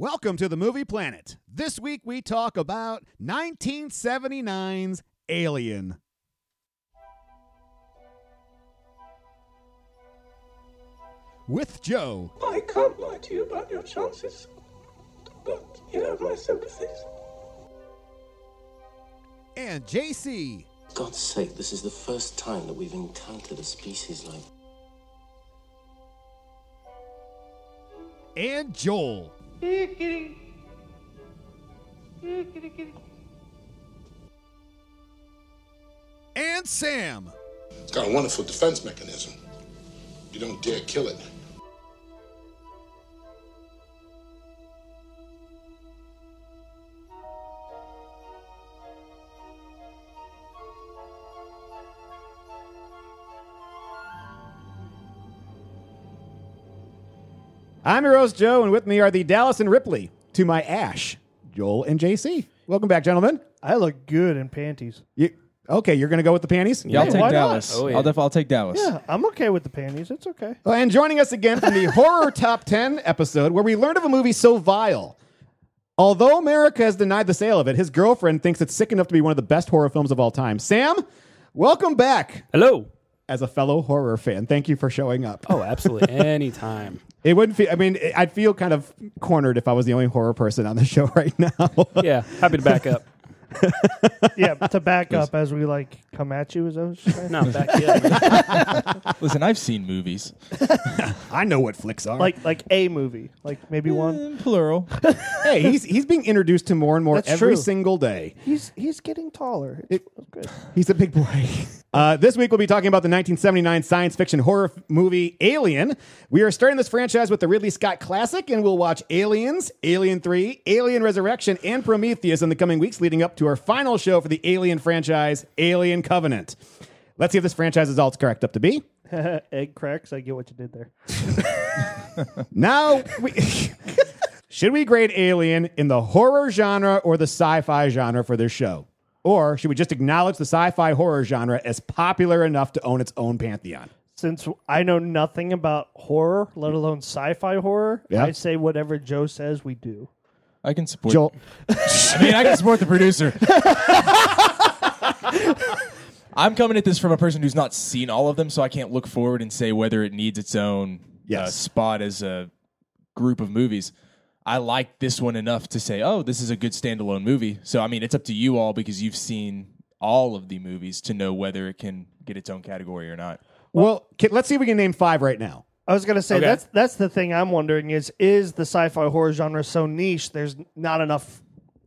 Welcome to the Movie Planet. This week we talk about 1979's Alien. With Joe, I can't lie to you about your chances, but you have my sympathies. and JC, God's sake, this is the first time that we've encountered a species like. and Joel. And Sam. It's got a wonderful defense mechanism. You don't dare kill it. I'm your host, Joe, and with me are the Dallas and Ripley to my Ash, Joel and JC. Welcome back, gentlemen. I look good in panties. You, okay, you're going to go with the panties? Yeah, I'll take why not? Dallas. Oh, yeah. I'll, def- I'll take Dallas. Yeah, I'm okay with the panties. It's okay. Well, And joining us again from the Horror Top 10 episode, where we learned of a movie so vile. Although America has denied the sale of it, his girlfriend thinks it's sick enough to be one of the best horror films of all time. Sam, welcome back Hello. as a fellow horror fan. Thank you for showing up. Oh, absolutely. Anytime. It wouldn't feel, I mean, I'd feel kind of cornered if I was the only horror person on the show right now. Yeah. Happy to back up. Yeah, to back up as we like come at you, is that what you're saying? No, back yeah. Listen, I've seen movies. I know what flicks are. Like like a movie, like maybe one. Plural. hey, he's, he's being introduced to more and more That's every true. single day. He's he's getting taller. It's good. He's a big boy. Uh, this week we'll be talking about the 1979 science fiction horror f- movie Alien. We are starting this franchise with the Ridley Scott classic, and we'll watch Aliens, Alien 3, Alien Resurrection, and Prometheus in the coming weeks leading up to our final show for the Alien franchise, Alien Covenant. Let's see if this franchise is all it's correct up to be. Egg cracks. I get what you did there. Now, we, should we grade Alien in the horror genre or the sci fi genre for this show? Or should we just acknowledge the sci fi horror genre as popular enough to own its own pantheon? Since I know nothing about horror, let alone sci-fi horror, Yeah. I say whatever Joe says we do. I can support. Joel, I mean, I can support the producer. I'm coming at this from a person who's not seen all of them, so I can't look forward and say whether it needs its own uh, spot as a group of movies. I like this one enough to say, oh, this is a good standalone movie. So, I mean, it's up to you all because you've seen all of the movies to know whether it can get its own category or not. Well, can, let's see if we can name five right now. I was gonna say Okay. that's that's the thing I'm wondering is is the sci-fi horror genre so niche there's not enough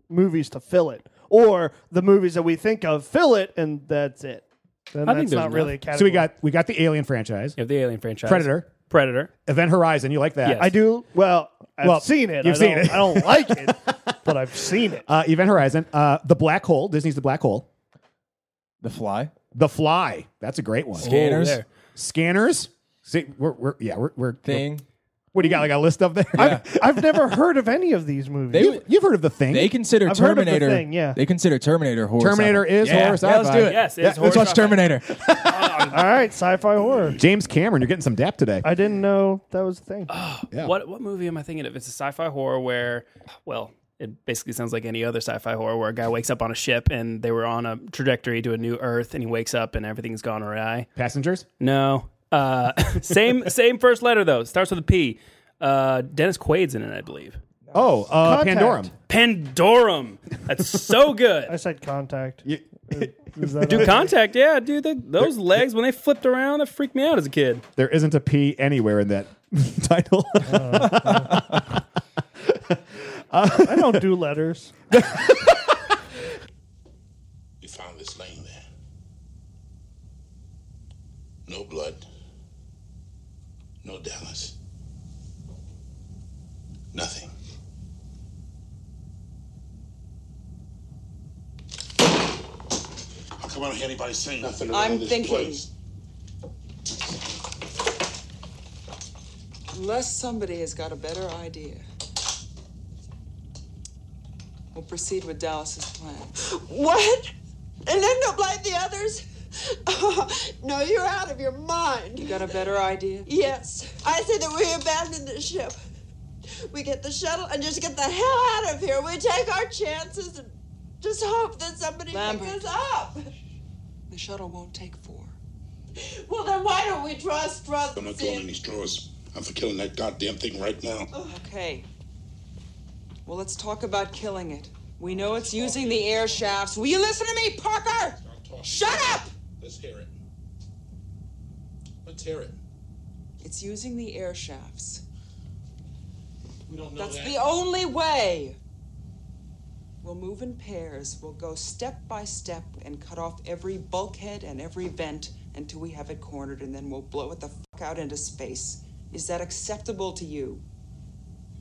movies to fill it, or the movies that we think of fill it and that's it. Then I that's there's not really a enough. category. So we got we got the Alien franchise, You have the Alien franchise. Predator, Predator. Event Horizon. You like that? Yes. I do well. I've Well, seen it. you've I seen don't- it. I don't like it, but I've seen it. Uh, Event Horizon. Uh, the Black Hole. Disney's The Black Hole. The Fly. The Fly. That's a great one. Scanners. Oh, there. Scanners. See, we're, we're yeah, we're, we're Thing. What do you got? Like a list up there? I've, I've never heard of any of these movies. They- You've, you've heard of the thing? They consider I've heard of the Terminator. Thing, yeah. They consider Terminator horror. Terminator sci-fi. is yeah, horror Yeah, let's do it. Yes, it Yeah, is Let's watch sci-fi. Terminator. Oh. All right, sci-fi horror. James Cameron, you're getting some dap today. I didn't know that was a thing. Oh, Yeah. What what movie am I thinking of? It's a sci-fi horror where, well, it basically sounds like any other sci-fi horror where a guy wakes up on a ship and they were on a trajectory to a new Earth, and he wakes up and everything's gone awry. Passengers. No, uh, same same first letter though. Starts with a P. Uh, Dennis Quaid's in it, I believe. Oh, uh, Contact. Pandorum. Pandorum. That's so good. I good. said contact. You- Is that Do contact, yeah, dude. The, those legs when they flipped around, that freaked me out as a kid. there isn't a P anywhere in that title. I don't do letters. We found this laying there. No blood. No Dallas. Nothing. How come I don't hear anybody saying nothing around I'm this thinking. place? Unless somebody has got a better idea. We'll proceed with Dallas's plan. What? And end up like the others? no, you're out of your mind. You got a better idea? Yes. I say that we abandon the ship. We get the shuttle and just get the hell out of here. We take our chances and just hope that somebody Lambert. picks us up. The shuttle won't take four. Well, then why don't we draw straws? I'm not and drawing any straws. I'm for killing that goddamn thing right now. Okay. Well, let's talk about killing it. We know it's using the air shafts. Will you listen to me, Parker? Shut up! Let's hear it. Let's hear it. It's using the air shafts. We don't know That's that. the only way. We'll move in pairs. We'll go step by step and cut off every bulkhead and every vent until we have it cornered, and then we'll blow it the fuck out into space. Is that acceptable to you?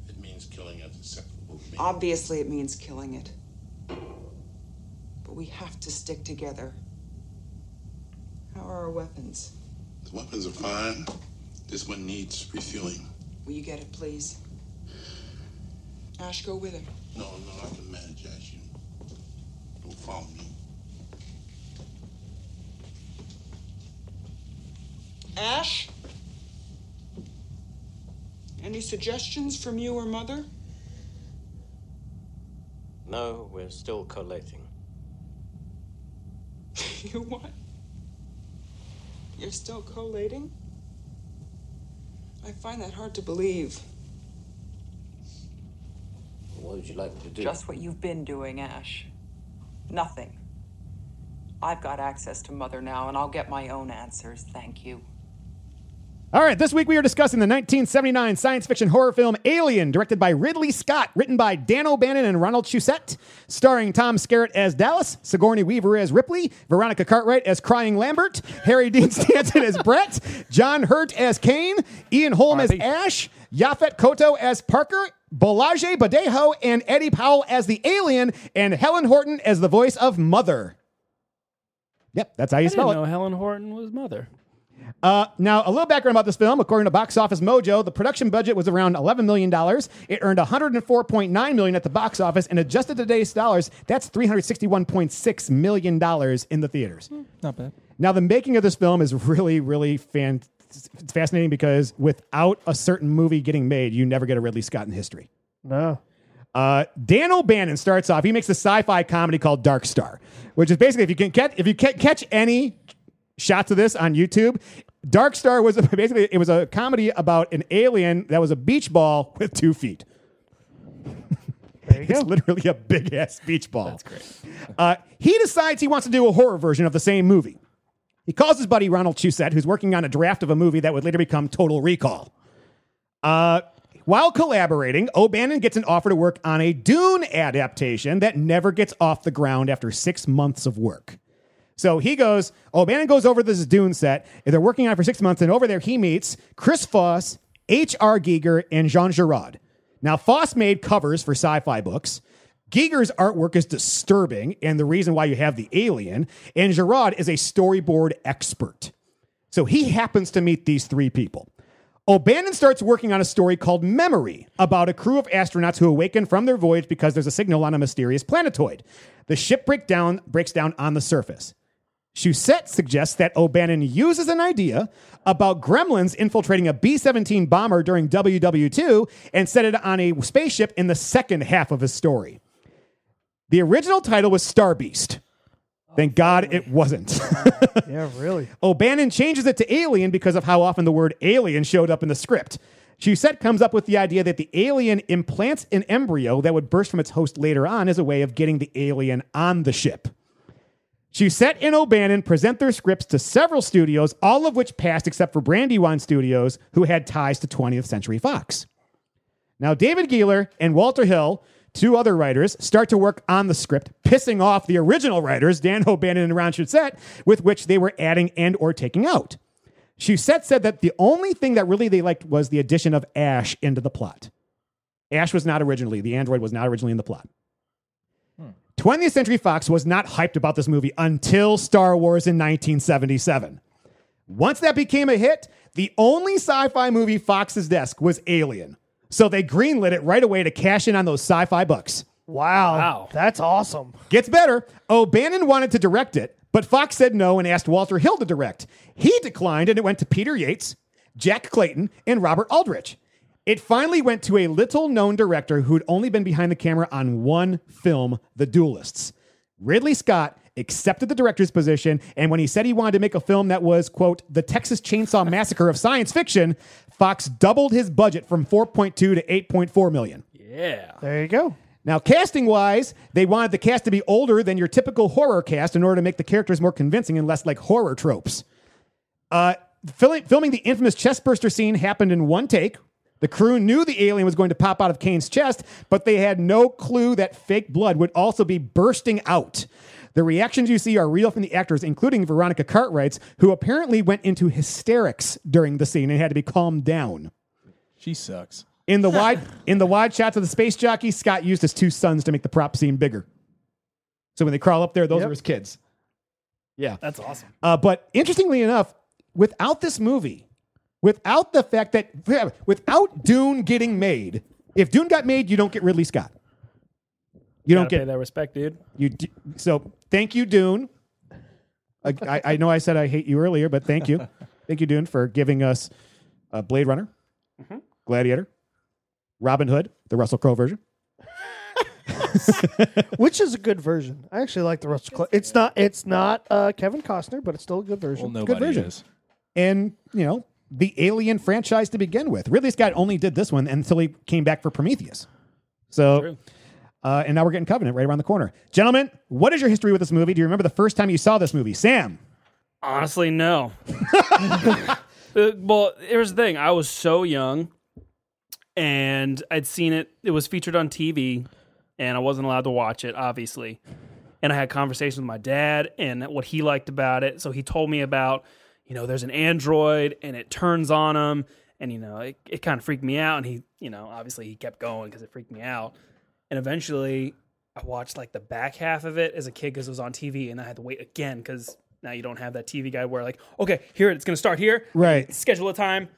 It means killing it. It's acceptable to me. Obviously, it means killing it. But we have to stick together. How are our weapons? The weapons are fine. This one needs refueling. Will you get it, please? Ash, go with him. No, no, I can manage Ash. you. Don't follow me. Ash? Any suggestions from you or Mother? No, we're still collating. you what? You're still collating? I find that hard to believe. What would you like me to do? Just what you've been doing, Ash. Nothing. I've got access to Mother now, and I'll get my own answers. Thank you. All right, this week we are discussing the 1979 science fiction horror film Alien, directed by Ridley Scott, written by Dan O'Bannon and Ronald Shusett, starring Tom Skerritt as Dallas, Sigourney Weaver as Ripley, Veronica Cartwright as Crying Lambert, Harry Dean Stanton as Brett, John Hurt as Kane, Ian Holm as. Ash, Yaphet Kotto as Parker, Bolaje Badejo and Eddie Powell as the alien, and Helen Horton as the voice of Mother. Yep, that's how you I spell didn't it. know Helen Horton was mother. Uh, now, a little background about this film. According to Box Office Mojo, the production budget was around $11 million. It earned 104.9 million at the box office, and adjusted to today's dollars, that's $361.6 million in the theaters. Not bad. Now, the making of this film is really, really fan- it's fascinating because without a certain movie getting made, you never get a Ridley Scott in history. No. Uh, Dan O'Bannon starts off. He makes a sci-fi comedy called Dark Star, which is basically if you can catch if you ca- catch any shots of this on YouTube, Dark Star was basically it was a comedy about an alien that was a beach ball with two feet. It's go. literally a big ass beach ball. That's great. Uh, he decides he wants to do a horror version of the same movie. He calls his buddy Ronald Shusett, who's working on a draft of a movie that would later become Total Recall. Uh, while collaborating, O'Bannon gets an offer to work on a Dune adaptation that never gets off the ground after six months of work. So he goes, oh, O'Bannon goes over to this Dune set. and They're working on it for six months, and over there he meets Chris Foss, H.R. Giger, and Jean Girard. Now, Foss made covers for sci fi books. Giger's artwork is disturbing, and the reason why you have the alien, and Girard is a storyboard expert. So he happens to meet these three people. Oh, O'Bannon starts working on a story called Memory about a crew of astronauts who awaken from their voyage because there's a signal on a mysterious planetoid. The ship break down, breaks down on the surface. Shusett suggests that O'Bannon uses an idea about gremlins infiltrating a B 17 bomber during WW2 and set it on a spaceship in the second half of his story. The original title was Star Beast. Oh, Thank God it wasn't. Yeah, really. O'Bannon changes it to alien because of how often the word alien showed up in the script. Shusett comes up with the idea that the alien implants an embryo that would burst from its host later on as a way of getting the alien on the ship. Shusett and O'Bannon present their scripts to several studios, all of which passed except for Brandywine Studios, who had ties to 20th Century Fox. Now, David Giler and Walter Hill, two other writers, start to work on the script, pissing off the original writers, Dan O'Bannon and Ron Shusett, with which they were adding and or taking out. Shusett said that the only thing that really they liked was the addition of Ash into the plot. Ash was not originally, the android was not originally in the plot. 20th Century Fox was not hyped about this movie until Star Wars in 1977. Once that became a hit, the only sci fi movie Fox's desk was Alien. So they greenlit it right away to cash in on those sci fi bucks. Wow. Wow. That's awesome. Gets better. O'Bannon wanted to direct it, but Fox said no and asked Walter Hill to direct. He declined and it went to Peter Yates, Jack Clayton, and Robert Aldrich. It finally went to a little known director who'd only been behind the camera on one film, The Duelists. Ridley Scott accepted the director's position, and when he said he wanted to make a film that was, quote, the Texas Chainsaw Massacre of science fiction, Fox doubled his budget from 4.2 to 8.4 million. Yeah. There you go. Now, casting wise, they wanted the cast to be older than your typical horror cast in order to make the characters more convincing and less like horror tropes. Uh, filming, filming the infamous chestburster scene happened in one take. The crew knew the alien was going to pop out of Kane's chest, but they had no clue that fake blood would also be bursting out. The reactions you see are real from the actors, including Veronica Cartwright's, who apparently went into hysterics during the scene and had to be calmed down. She sucks. In the wide in the wide shots of the space jockey, Scott used his two sons to make the prop seem bigger. So when they crawl up there, those Yep. are his kids. Yeah. That's awesome. Uh, but interestingly enough, without this movie, without the fact that without Dune getting made, if Dune got made, you don't get Ridley Scott. You don't Gotta pay get that respect, dude. you. d- So thank you, Dune. I, I, I know I said I hate you earlier, but thank you, thank you, Dune, for giving us uh, Blade Runner, Gladiator, Robin Hood, the Russell Crowe version. Which is a good version. I actually like the Russell Crowe. It's not. It's not uh, Kevin Costner, but it's still a good version. Well, nobody version. is. and you know the Alien franchise to begin with. Ridley Scott only did this one until he came back for Prometheus. So, uh, and now we're getting Covenant right around the corner. Gentlemen, what is your history with this movie? Do you remember the first time you saw this movie? Sam. Honestly, no. Uh, well, here's the thing. I was so young, and I'd seen it. It was featured on TV, and I wasn't allowed to watch it, obviously. And I had conversations with my dad and what he liked about it. So he told me about, you know, there's an android and it turns on him, and you know, it, it kind of freaked me out. And he, you know, obviously he kept going because it freaked me out. And eventually, I watched like the back half of it as a kid because it was on TV, and I had to wait again because now you don't have that TV guide where like, okay, here it's going to start here, Right. schedule a time.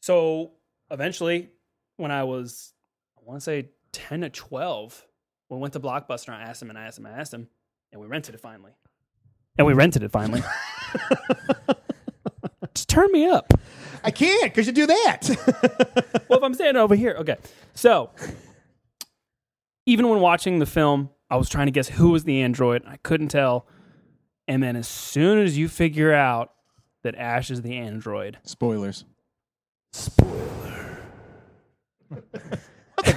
So eventually, when I was, I want to say ten to twelve, we went to Blockbuster. And I asked him, and I asked him, and I asked him, and we rented it finally. And we rented it finally. Just turn me up. I can't because you do that. well, if I'm standing over here, okay. So, even when watching the film, I was trying to guess who was the android. I couldn't tell. And then, as soon as you figure out that Ash is the android, Spoilers. Spoiler.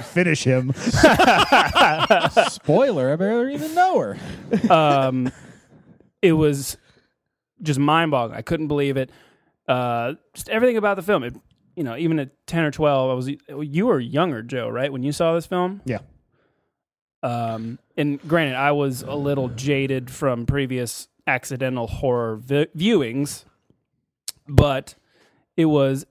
finish him. Spoiler. I barely even know her. um, it was just mind boggling. I couldn't believe it. Uh, just everything about the film. It, you know, even at ten or twelve, I was. You were younger, Joe, right? When you saw this film, yeah. Um, and granted, I was a little jaded from previous accidental horror vi- viewings, but it was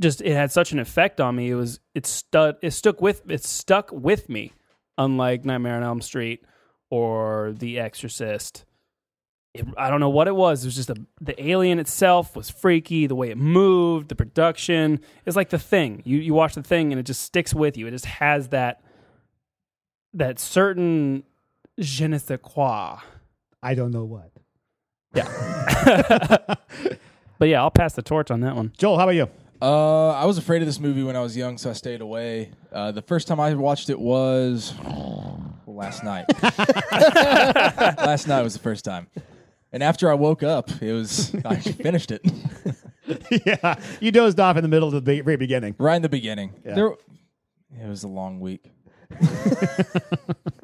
just it had such an effect on me. It was it stud it stuck with it stuck with me, unlike Nightmare on Elm Street or The Exorcist. It, I don't know what it was. It was just a, the alien itself was freaky. The way it moved, the production. It's like the thing. You you watch the thing and it just sticks with you. It just has that that certain je ne sais quoi. I don't know what. Yeah. but yeah, I'll pass the torch on that one. Joel, how about you? Uh, I was afraid of this movie when I was young, so I stayed away. Uh, the first time I watched it was last night. last night was the first time, and after I woke up, it was I finished it yeah, you dozed off in the middle of the be- very beginning. right in the beginning. Yeah. There, it was a long week.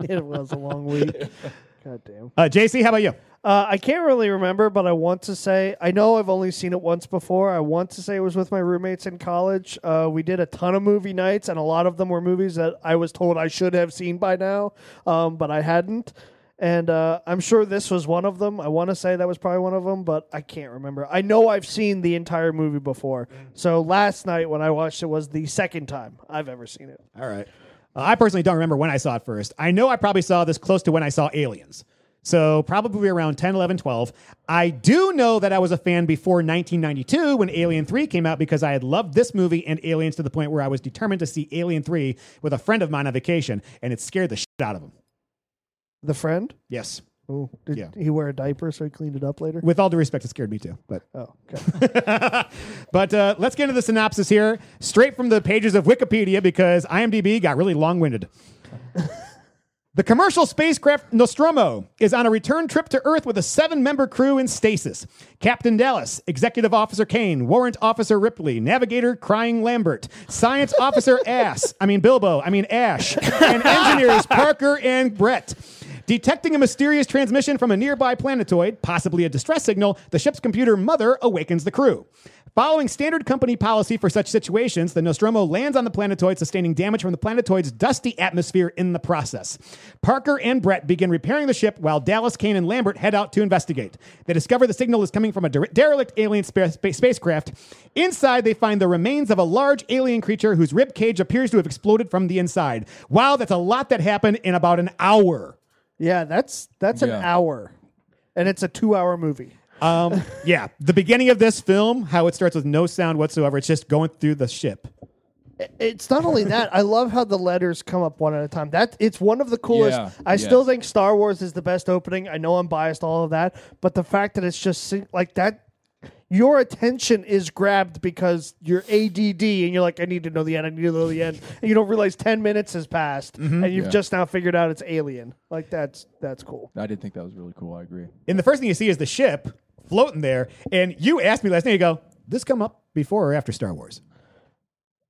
it was a long week. God damn. Uh, JC, how about you? Uh, I can't really remember, but I want to say I know I've only seen it once before. I want to say it was with my roommates in college. Uh, we did a ton of movie nights, and a lot of them were movies that I was told I should have seen by now, um, but I hadn't. And uh, I'm sure this was one of them. I want to say that was probably one of them, but I can't remember. I know I've seen the entire movie before. So last night when I watched it was the second time I've ever seen it. All right. Uh, I personally don't remember when I saw it first. I know I probably saw this close to when I saw Aliens. So probably around 10, 11, 12. I do know that I was a fan before 1992 when Alien 3 came out because I had loved this movie and Aliens to the point where I was determined to see Alien 3 with a friend of mine on vacation, and it scared the shit out of him. The friend? Yes. Oh, did Yeah. he wear a diaper so he cleaned it up later? With all due respect, it scared me too. But oh, okay. but uh, let's get into the synopsis here, straight from the pages of Wikipedia, because IMDb got really long winded. the commercial spacecraft Nostromo is on a return trip to Earth with a seven member crew in stasis. Captain Dallas, Executive Officer Kane, Warrant Officer Ripley, Navigator Crying Lambert, Science Officer Ass, I mean Bilbo, I mean Ash, and engineers Parker and Brett. Detecting a mysterious transmission from a nearby planetoid, possibly a distress signal, the ship's computer mother awakens the crew. Following standard company policy for such situations, the Nostromo lands on the planetoid, sustaining damage from the planetoid's dusty atmosphere in the process. Parker and Brett begin repairing the ship while Dallas, Kane, and Lambert head out to investigate. They discover the signal is coming from a der- derelict alien spa- spa- spacecraft. Inside, they find the remains of a large alien creature whose rib cage appears to have exploded from the inside. Wow, that's a lot that happened in about an hour. Yeah, that's that's an Yeah. hour, and it's a two-hour movie. Um, yeah, the beginning of this film, how it starts with no sound whatsoever. It's just going through the ship. It's not only that. I love how the letters come up one at a time. That it's one of the coolest. Yeah, I still think Star Wars is the best opening. I know I'm biased, all of that, but the fact that it's just sing- like that, your attention is grabbed because you're ADD and you're like, I need to know the end. I need to know the end, and you don't realize ten minutes has passed, mm-hmm. and you've Yeah. just now figured out it's Alien. Like that's that's cool. I did think that was really cool. I agree. And the first thing you see is the ship floating there. And you asked me last night, you go, this come up before or after Star Wars?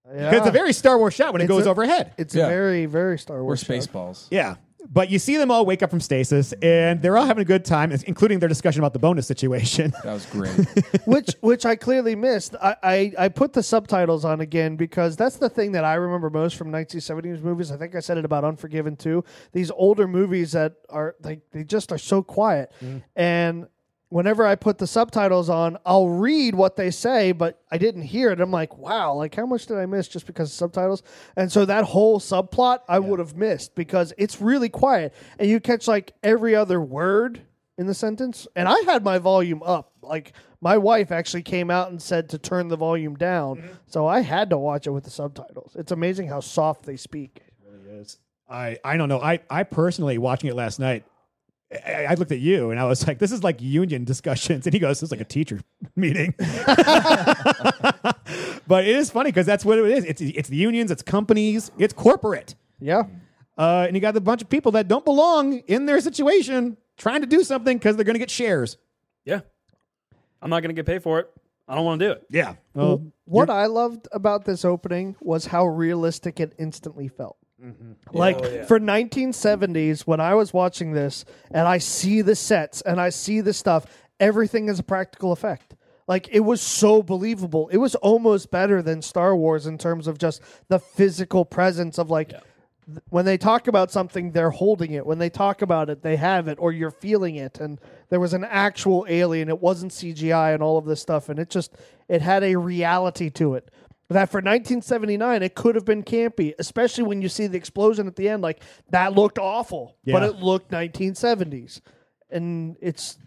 Because it's a very Star Wars shot when it It's goes a- overhead. It's Yeah. a very very Star Or Wars. shot. Spaceballs. Yeah. But you see them all wake up from stasis, and they're all having a good time, including their discussion about the bonus situation. That was great. which which I clearly missed. I, I I put the subtitles on again because that's the thing that I remember most from 1970s movies. I think I said it about Unforgiven too. These older movies that are like they just are so quiet, mm. and whenever I put the subtitles on, I'll read what they say, but I didn't hear it. I'm like, wow, like how much did I miss just because of subtitles? And so that whole subplot I would have missed because it's really quiet, and you catch like every other word in the sentence. And I had my volume up. Like my wife actually came out and said to turn the volume down, mm-hmm. so I had to watch it with the subtitles. It's amazing how soft they speak. I, I don't know. I, I personally, watching it last night, I, I looked at you and I was like, this is like union discussions. And he goes, this is like a teacher meeting. but it is funny because that's what it is. It's, it's the unions, it's companies, it's corporate. Yeah. Uh, and you got a bunch of people that don't belong in their situation trying to do something because they're going to get shares. Yeah. I'm not going to get paid for it. I don't want to do it. Yeah. Well, What I loved about this opening was how realistic it instantly felt. Mm-hmm. Like oh, for 1970s, when I was watching this and I see the sets and I see the stuff, everything is a practical effect. Like it was so believable. It was almost better than Star Wars in terms of just the physical presence of like th- when they talk about something, they're holding it. When they talk about it, they have it, or you're feeling it. And there was an actual alien. It wasn't CGI and all of this stuff. And it just it had a reality to it. That for 1979, it could have been campy, especially when you see the explosion at the end. Like that looked awful, but it looked 1970s, and it's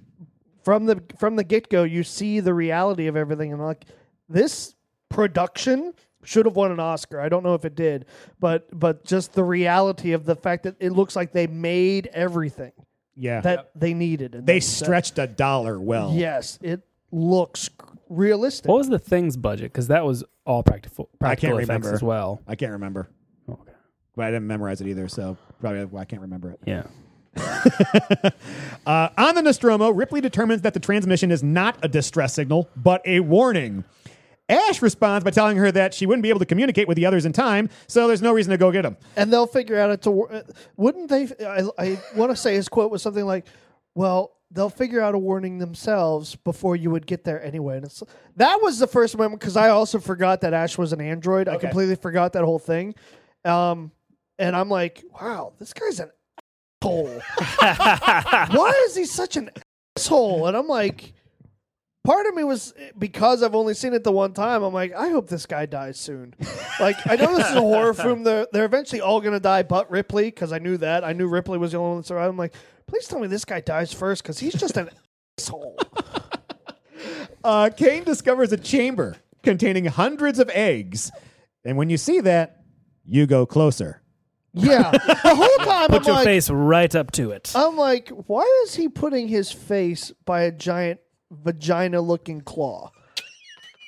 from the from the get go. You see the reality of everything, and like this production should have won an Oscar. I don't know if it did, but but just the reality of the fact that it looks like they made everything yeah. that they needed. And they that- stretched a dollar well. Yes, it looks realistic. What was the thing's budget? Because that was all practical, I can't practical effects remember. as well. I can't remember. Okay. But I didn't memorize it either, so probably why I can't remember it. Yeah. Uh, on the Nostromo, Ripley determines that the transmission is not a distress signal, but a warning. Ash responds by telling her that she wouldn't be able to communicate with the others in time, so there's no reason to go get them. and they'll figure out it's a. war- uh, Wouldn't they? I, I want to say his quote was something like, "Well, they'll figure out a warning themselves before you would get there anyway." And it's that was the first moment because I also forgot that Ash was an android. I Okay. completely forgot that whole thing, um, and I'm like, "Wow, this guy's an asshole. Why is he such an asshole?" And I'm like. Part of me was because I've only seen it the one time. I'm like, I hope this guy dies soon. Like, I know this is a horror film. They're they're eventually all gonna die, but Ripley, because I knew that. I knew Ripley was the only one that survived. I'm like, please tell me this guy dies first, because he's just an asshole. Uh, Kane discovers a chamber containing hundreds of eggs, and when you see that, you go closer. Yeah, the whole time Put I'm your like, face right up to it. I'm like, why is he putting his face by a giant vagina-looking claw?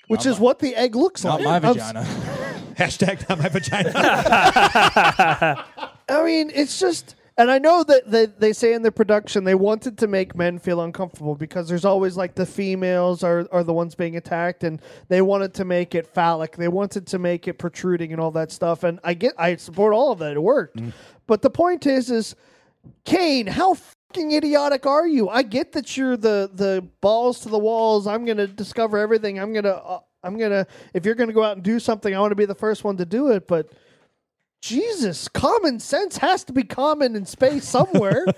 Which is what the egg looks Not like. my I'm- vagina. Hashtag not my vagina. I mean, it's just, and I know that they, they say in the production they wanted to make men feel uncomfortable because there's always like the females are, are the ones being attacked, and they wanted to make it phallic. They wanted to make it protruding and all that stuff. And I get, I support all of that. It worked. But the point is, is Kane, how fucking idiotic are you? I get that you're the the balls to the walls. I'm gonna discover everything. I'm gonna, uh, I'm gonna. If you're gonna go out and do something, I want to be the first one to do it. But Jesus, common sense has to be common in space somewhere.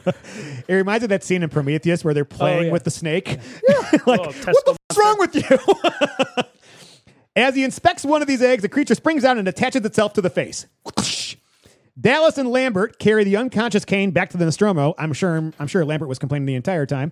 It reminds me of that scene in Prometheus where they're oh, playing yeah. with the snake. Yeah. like, Oh, what the testicle what's wrong with you? As he inspects one of these eggs, the creature springs out and attaches itself to the face. Dallas and Lambert carry the unconscious Kane back to the Nostromo. I'm sure I'm sure Lambert was complaining the entire time.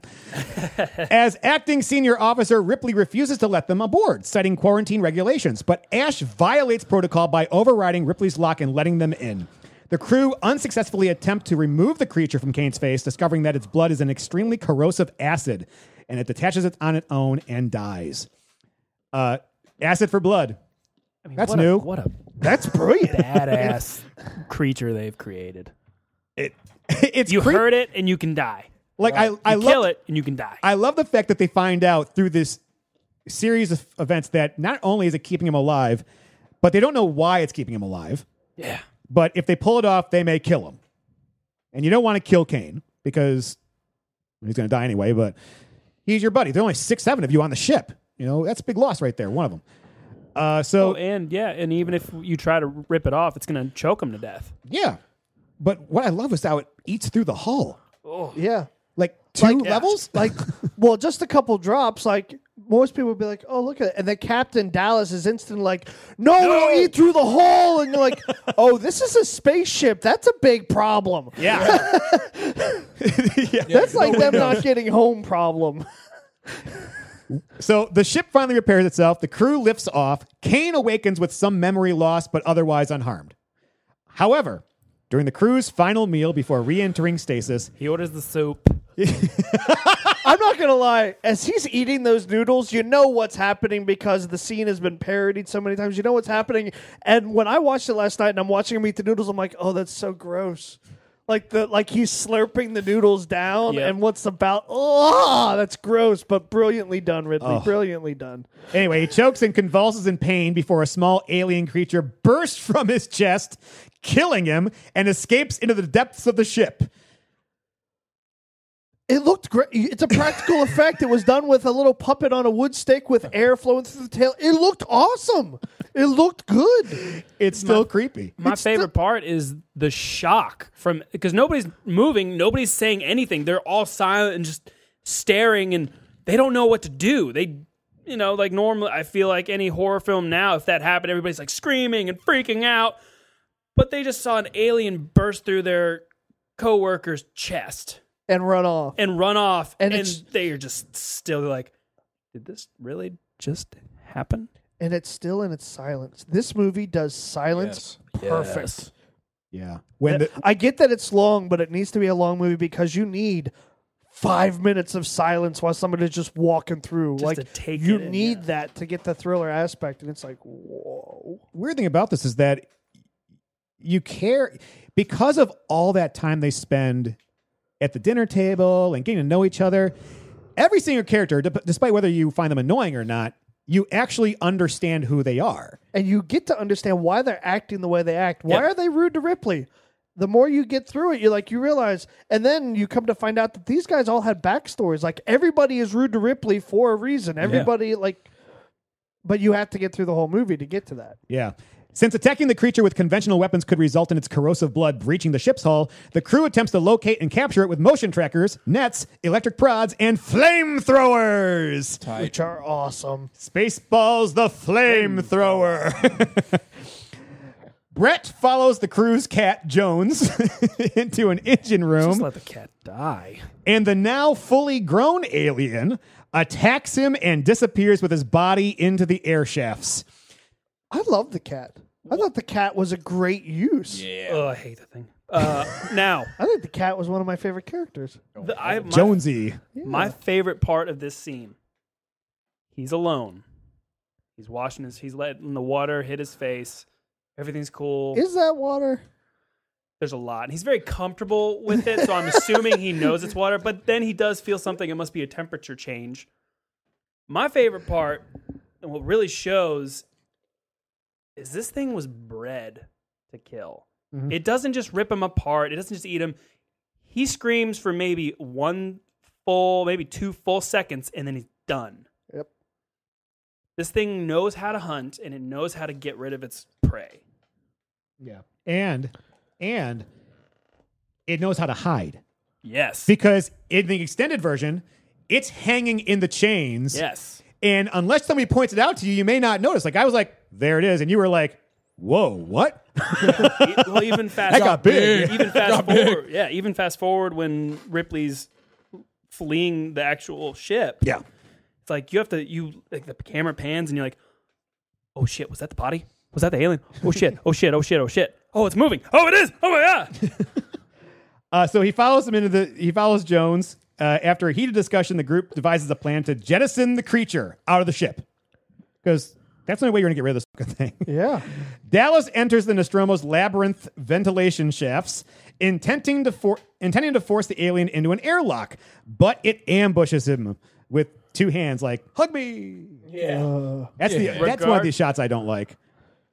As acting senior officer, Ripley refuses to let them aboard, citing quarantine regulations. But Ash violates protocol by overriding Ripley's lock and letting them in. The crew unsuccessfully attempt to remove the creature from Kane's face, discovering that its blood is an extremely corrosive acid, and it detaches it on its own and dies. Uh, acid for blood. I mean, That's what a- new. what a That's brilliant. badass creature they've created. It, it's You creep- heard it, and you can die. like I I You love kill it, and you can die. I love the fact that they find out through this series of events that not only is it keeping him alive, but they don't know why it's keeping him alive. yeah. But if they pull it off, they may kill him. And you don't want to kill Kane because he's going to die anyway, but he's your buddy. There are only six, seven of you on the ship. You know, that's a big loss right there, one of them. Uh, so, Oh, and yeah, and even if you try to rip it off, it's going to choke him to death. yeah. But what I love is how it eats through the hull. yeah. Like two Like, levels? Like, well, just a couple drops. Like, most people would be like, oh, look at it. And then Captain Dallas is instant like, no, it'll eat through the hole. And you're like, oh, this is a spaceship. That's a big problem. yeah. That's like them not getting home problem. So the ship finally repairs itself. The crew lifts off. Kane awakens with some memory loss, but otherwise unharmed. However, during the crew's final meal before re entering stasis, He orders the soup. I'm not gonna lie. As he's eating those noodles, you know what's happening because the scene has been parodied so many times. You know what's happening. And when I watched it last night and I'm watching him eat the noodles, I'm like, oh, that's so gross. Like the like he's slurping the noodles down, Yep. and what's about? Oh, that's gross, but brilliantly done, Ridley. Brilliantly done. Anyway, he chokes and convulses in pain before a small alien creature bursts from his chest, killing him, and escapes into the depths of the ship. It looked great. It's a practical effect. It was done with a little puppet on a wood stick with air flowing through the tail. It looked awesome. It looked good. It's still creepy. My It's favorite part is the shock from because nobody's moving, nobody's saying anything. They're all silent and just staring, and they don't know what to do. They, you know, like normally, I feel like any horror film now, if that happened, everybody's like screaming and freaking out. But they just saw an alien burst through their coworker's chest And run off. and run off, And and, it's- they are just still like, "Did this really just happen?" and it's still in its silence. This movie does silence perfect. Yes. Yeah. When the, I get that it's long, but it needs to be a long movie because you need five minutes of silence while somebody's just walking through. Just like to take you it in, need yeah. that to get the thriller aspect, and it's like whoa. weird thing about this is that you care because of all that time they spend at the dinner table and getting to know each other. Every single character, d- despite whether you find them annoying or not, you actually understand who they are. and you get to understand why they're acting the way they act. Why Yeah. are they rude to Ripley? The more you get through it, you like you realize, and then you come to find out that these guys all had backstories. Like everybody is rude to Ripley for a reason. Everybody like, but you have to get through the whole movie to get to that. Yeah. Since attacking the creature with conventional weapons could result in its corrosive blood breaching the ship's hull, the crew attempts to locate and capture it with motion trackers, nets, electric prods, and flamethrowers. Which are awesome. Spaceballs the flamethrower. Brett follows the crew's cat, Jones, into an engine room. Just room, let the cat die. and the now fully grown alien attacks him and disappears with his body into the air shafts. I love the cat. I thought the cat was a great use. Yeah. Oh, I hate the thing. Uh, now, I think the cat was one of my favorite characters. the, I, my, Jonesy. my favorite part of this scene. He's alone. He's washing his. He's letting the water hit his face. Everything's cool. Is that water? There's a lot. And he's very comfortable with it, so I'm assuming he knows it's water, but then he does feel something. It must be a temperature change. My favorite part, and what really shows, is this thing was bred to kill. Mm-hmm. It doesn't just rip him apart, it doesn't just eat him. He screams for maybe one full, maybe two full seconds, and then he's done. Yep. This thing knows how to hunt and it knows how to get rid of its prey. Yeah. And and it knows how to hide. Yes. Because in the extended version, it's hanging in the chains. yes. And unless somebody points it out to you, you may not notice. Like I was like, there it is. And you were like, whoa, what? Well, even fast. That got big. Even fast forward. Yeah, even fast forward when Ripley's fleeing the actual ship. Yeah. It's like you have to you like the camera pans and you're like, oh shit, was that the body? Was that the alien? Oh shit! Oh shit! Oh shit! Oh shit! Oh, it's moving! Oh, it is! Oh my god! Uh, so he follows him into the. He follows Jones. Uh, after a heated discussion, the group devises a plan to jettison the creature out of the ship because that's the only way you're going to get rid of this fucking thing. Yeah. Dallas enters the Nostromo's labyrinth ventilation shafts, intending to for- intending to force the alien into an airlock, but it ambushes him with two hands, like "hug me." Yeah. That's the that's one of Regard- these shots I don't like.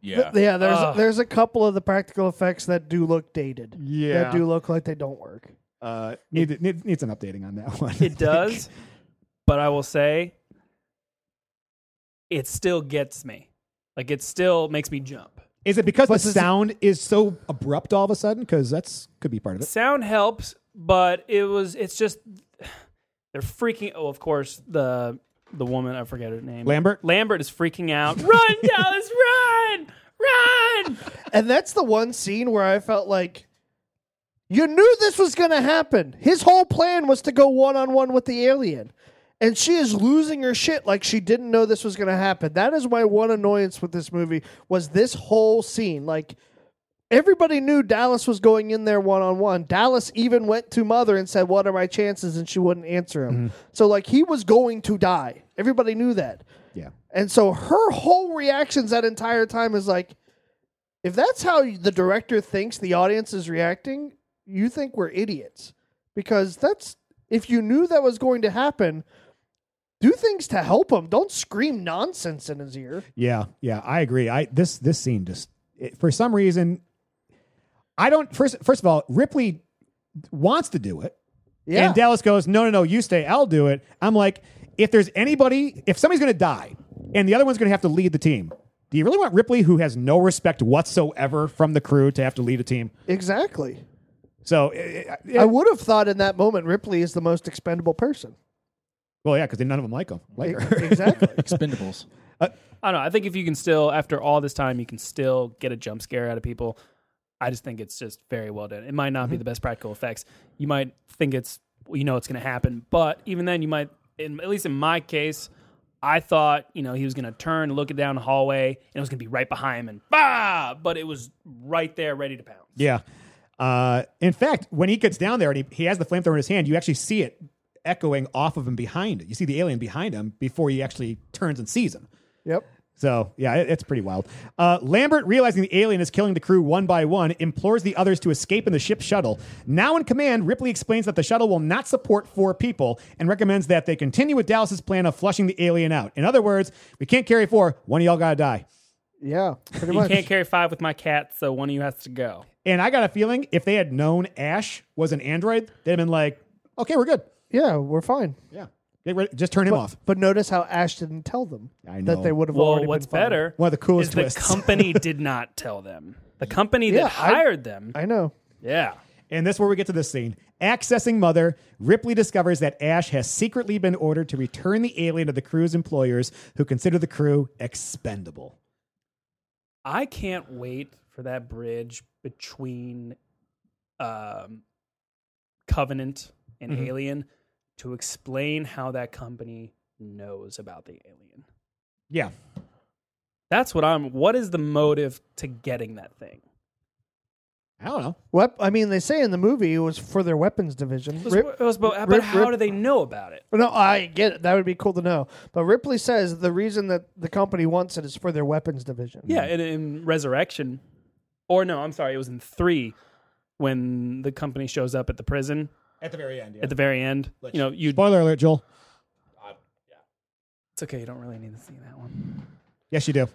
Yeah. Yeah, there's Ugh. there's a couple of the practical effects that do look dated. Yeah. That do look like they don't work. Uh, need, need need some updating on that one. It does, but I will say, it still gets me. Like it still makes me jump. Is it because But the does it- sound is so abrupt all of a sudden? Because that's could be part of it. Sound helps, but it was. It's just they're freaking. Oh, of course the the woman I forget her name. Lambert? Lambert is freaking out. run, Dallas, run, run. And that's the one scene where I felt like you knew this was going to happen. His whole plan was to go one on one with the alien. And she is losing her shit like she didn't know this was going to happen. That is my one annoyance with this movie was this whole scene. Like everybody knew Dallas was going in there one on one. Dallas even went to mother and said, "What are my chances?" and she wouldn't answer him. Mm-hmm. So like he was going to die. Everybody knew that. Yeah. And so her whole reactions that entire time is like, if that's how the director thinks the audience is reacting, you think we're idiots. Because that's, if you knew that was going to happen, do things to help him. Don't scream nonsense in his ear. Yeah, yeah, I agree. I this this scene just it, for some reason I don't first first of all Ripley wants to do it, Yeah. and Dallas goes, no, no, no, you stay, I'll do it. I'm like, if there's anybody, if somebody's going to die, and the other one's going to have to lead the team. Do you really want Ripley, who has no respect whatsoever from the crew, to have to lead a team? exactly. So, uh, I would have thought in that moment Ripley is the most expendable person. Well, yeah, because none of them like them like exactly. Expendables. I don't know. I think if you can still, after all this time, you can still get a jump scare out of people. I just think it's just very well done. It might not be the best practical effects. You might think it's, you know, it's going to happen, but even then, you might, in, at least in my case, I thought, you know, he was going to turn, look it down the hallway, and it was going to be right behind him, and bah! But it was right there, ready to pounce. Yeah. Uh, in fact, when he gets down there and he, he has the flamethrower in his hand, you actually see it echoing off of him behind it. You see the alien behind him before he actually turns and sees him. yep. So, yeah, it- it's pretty wild. Uh, Lambert, realizing the alien is killing the crew one by one, implores the others to escape in the ship's shuttle. Now in command, Ripley explains that the shuttle will not support four people and recommends that they continue with Dallas's plan of flushing the alien out. In other words, we can't carry four. One of y'all got to die. Yeah. Pretty You can't carry five with my cat, so one of you has to go. And I got a feeling if they had known Ash was an android, they'd have been like, okay, we're good. Yeah, we're fine. Yeah. Get rid- just turn him But, off. but notice how Ash didn't tell them I know. that they would have Well, already what's been fine. better One of the coolest is the twists. company did not tell them. The company Yeah, that I- hired them. I know. yeah. And this is where we get to this scene. Accessing Mother, Ripley discovers that Ash has secretly been ordered to return the alien to the crew's employers who consider the crew expendable. I can't wait for that bridge between um, Covenant and Mm-hmm. Alien to explain how that company knows about the alien. Yeah. That's what I'm. What is the motive to getting that thing? I don't know. Wep- I mean, they say in the movie it was for their weapons division. It was, Rip- it was about, but Rip- how Rip- do they know about it? no, I get it. That would be cool to know. But Ripley says the reason that the company wants it is for their weapons division. Yeah, in, in Resurrection, or no, I'm sorry, it was in three when the company shows up at the prison At the very end, yeah. at the very end. You know, you. Spoiler alert, Joel. It's okay. You don't really need to see that one. Yes, you do.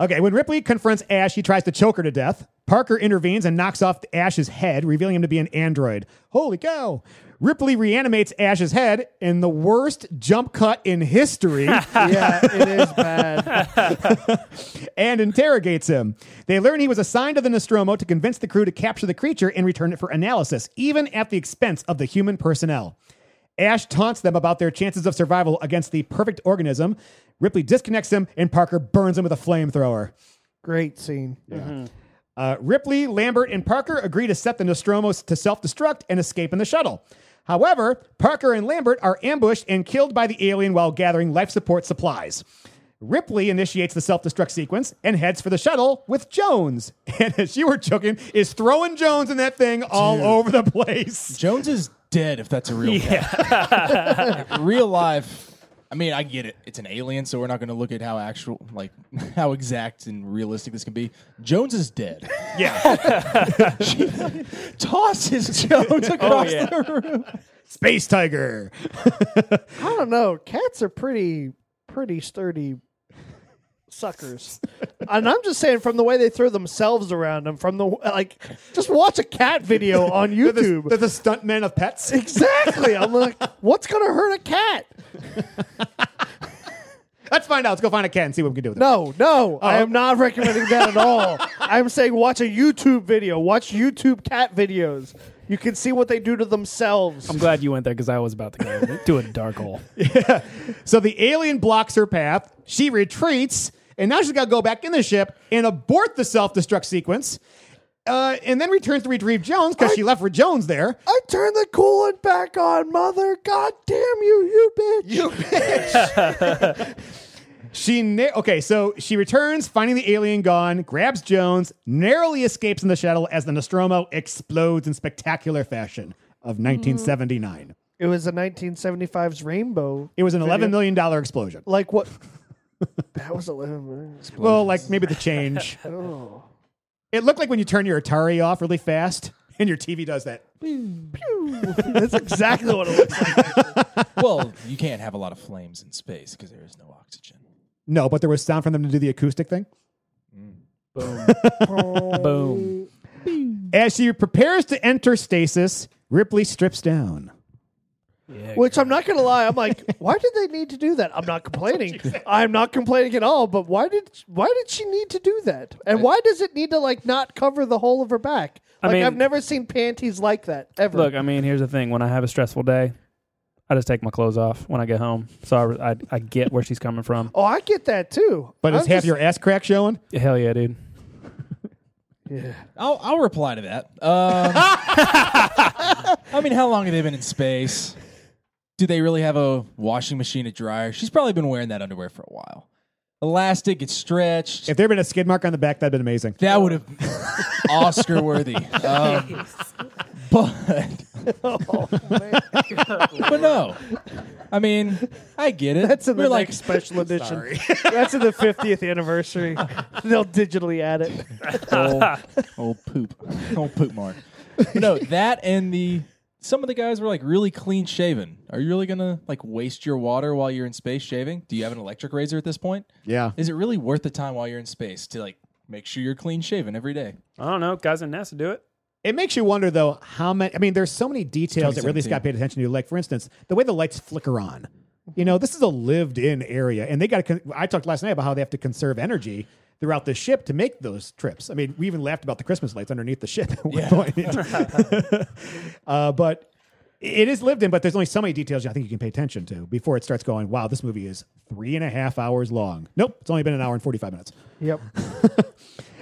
Okay, when Ripley confronts Ash, he tries to choke her to death. Parker intervenes and knocks off Ash's head, revealing him to be an android. Holy cow! Ripley reanimates Ash's head in the worst jump cut in history yeah, it is bad. and interrogates him. They learn he was assigned to the Nostromo to convince the crew to capture the creature and return it for analysis, even at the expense of the human personnel. Ash taunts them about their chances of survival against the perfect organism. Ripley disconnects him, and Parker burns him with a flamethrower. Great scene. Uh, Ripley, Lambert, and Parker agree to set the Nostromo to self destruct and escape in the shuttle. However, Parker and Lambert are ambushed and killed by the alien while gathering life support supplies. Ripley initiates the self destruct sequence and heads for the shuttle with Jones. And as you were joking, is throwing Jones in that thing all over the place. Jones is dead if that's a real guy. real life. I mean, I get it. It's an alien, so we're not going to look at how actual, like, how exact and realistic this can be. Jones is dead. Yeah. She tosses Jones oh, across yeah. the room. Space Tiger. I don't know. Cats are pretty, pretty sturdy suckers. and I'm just saying, from the way they throw themselves around them, from the like, just watch a cat video on They're the, YouTube. they're the stuntmen of pets. exactly. I'm like, what's gonna hurt a cat? Let's find out. Let's go find a cat and see what we can do with it. No, no, I oh. am not recommending that at all. I'm saying watch a YouTube video. Watch YouTube cat videos. You can see what they do to themselves. I'm glad you went there because I was about to go to a dark hole. Yeah. So the alien blocks her path. She retreats, and now she's got to go back in the ship and abort the self destruct sequence. Uh, and then returns to retrieve Jones because she left for Jones there. I turned the coolant back on, mother. God damn you, you bitch. You bitch. she na- okay, so she returns, finding the alien gone, grabs Jones, narrowly escapes in the shuttle as the Nostromo explodes in spectacular fashion of 1979. It was a 1975's Rainbow. It was an Video. $11 million explosion. Like what? That was 11 million. Well, like maybe the change. Oh. It looked like when you turn your Atari off really fast and your TV does that. That's exactly what it looks like. Well, you can't have a lot of flames in space because there is no oxygen. No, but there was sound from them to do the acoustic thing. Mm. Boom. Boom. As she prepares to enter stasis, Ripley strips down. Yeah, Which I'm not gonna lie, I'm like, why did they need to do that? I'm not complaining. I'm not complaining at all. But why did why did she need to do that? And why does it need to like not cover the whole of her back? I Like mean- I've never seen panties like that ever. Look, I mean, here's the thing. When I have a stressful day, I just take my clothes off when I get home. So I, I, I get where she's coming from. oh, I get that too. But is I'm half just- your ass crack showing? Hell yeah, dude. yeah. I'll, I'll reply to that. Um, I mean, how long have they been in space? Do they really have a washing machine, a dryer? She's probably been wearing that underwear for a while. Elastic, it's stretched. If there had been a skid mark on the back, that'd been amazing. that would have Oscar worthy. Um, but but no, I mean, I get it. That's in the We're like like special edition. That's in the 50th anniversary. They'll digitally add it. old, old poop, old poop mark. But no, that and the some of the guys were like really clean shaven. Are you really gonna like waste your water while you're in space shaving? Do you have an electric razor at this point? Yeah. Is it really worth the time while you're in space to like make sure you're clean shaven every day? I don't know. Guys in NASA do it. It makes you wonder, though, how many. I mean, there's so many details that really 2017. Scott paid attention to. Like, for instance, the way the lights flicker on. You know, this is a lived-in area, and they got to. I talked last night about how they have to conserve energy throughout the ship to make those trips. I mean, we even laughed about the Christmas lights underneath the ship at one point. uh, but it is lived in, but there's only so many details I think you can pay attention to before it starts going. Wow, this movie is three and a half hours long. Nope, it's only been an hour and forty-five minutes. Yep.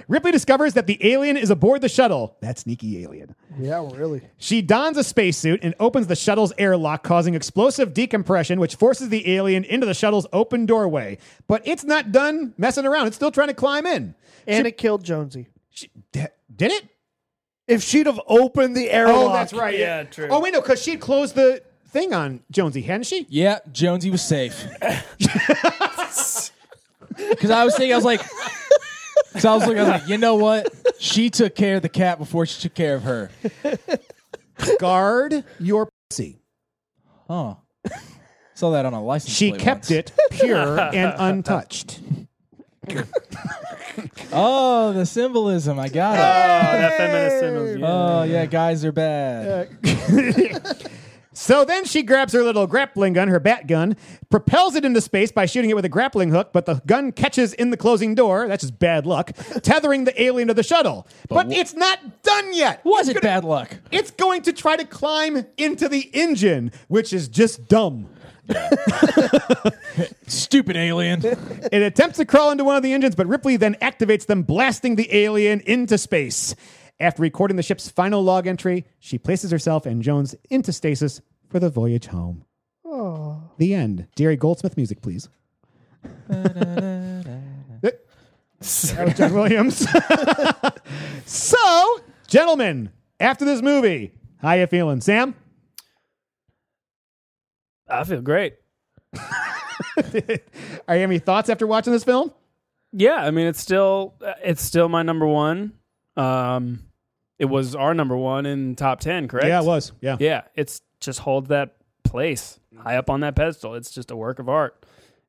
Ripley discovers that the alien is aboard the shuttle. That sneaky alien. Yeah, really. She dons a spacesuit and opens the shuttle's airlock, causing explosive decompression, which forces the alien into the shuttle's open doorway. But it's not done messing around. It's still trying to climb in. And it killed Jonesy. She, did it? If she'd have opened the oh, airlock. Oh, that's right. Yeah, true. Oh, wait, no, because she'd closed the thing on Jonesy, hadn't she? Yeah, Jonesy was safe. Because I was thinking, I was like, because I was looking, I was like, you know what? She took care of the cat before she took care of her. Guard your pussy. Oh, saw that on a license. She plate kept once. it pure and untouched. Oh, the symbolism! I got it. Oh, that feminist symbols. Oh yeah, guys are bad. So then she grabs her little grappling gun, her bat gun, propels it into space by shooting it with a grappling hook, but the gun catches in the closing door. That's just bad luck, tethering the alien to the shuttle. But, it's not done yet. Was It's it gonna- bad luck? It's going to try to climb into the engine, which is just dumb. Stupid alien. It attempts to crawl into one of the engines, but Ripley then activates them, blasting the alien into space. After recording the ship's final log entry, she places herself and Jones into stasis for the voyage home. The end. Jerry Goldsmith music, please. That was John Williams. so, gentlemen, after this movie, how you feeling, Sam? I feel great. Are you have any thoughts after watching this film? Yeah, I mean it's still it's still my number one. Um, it was our number one in top ten, correct? Yeah, it was. Yeah. Yeah, it's just holds that place high up on that pedestal. It's just a work of art.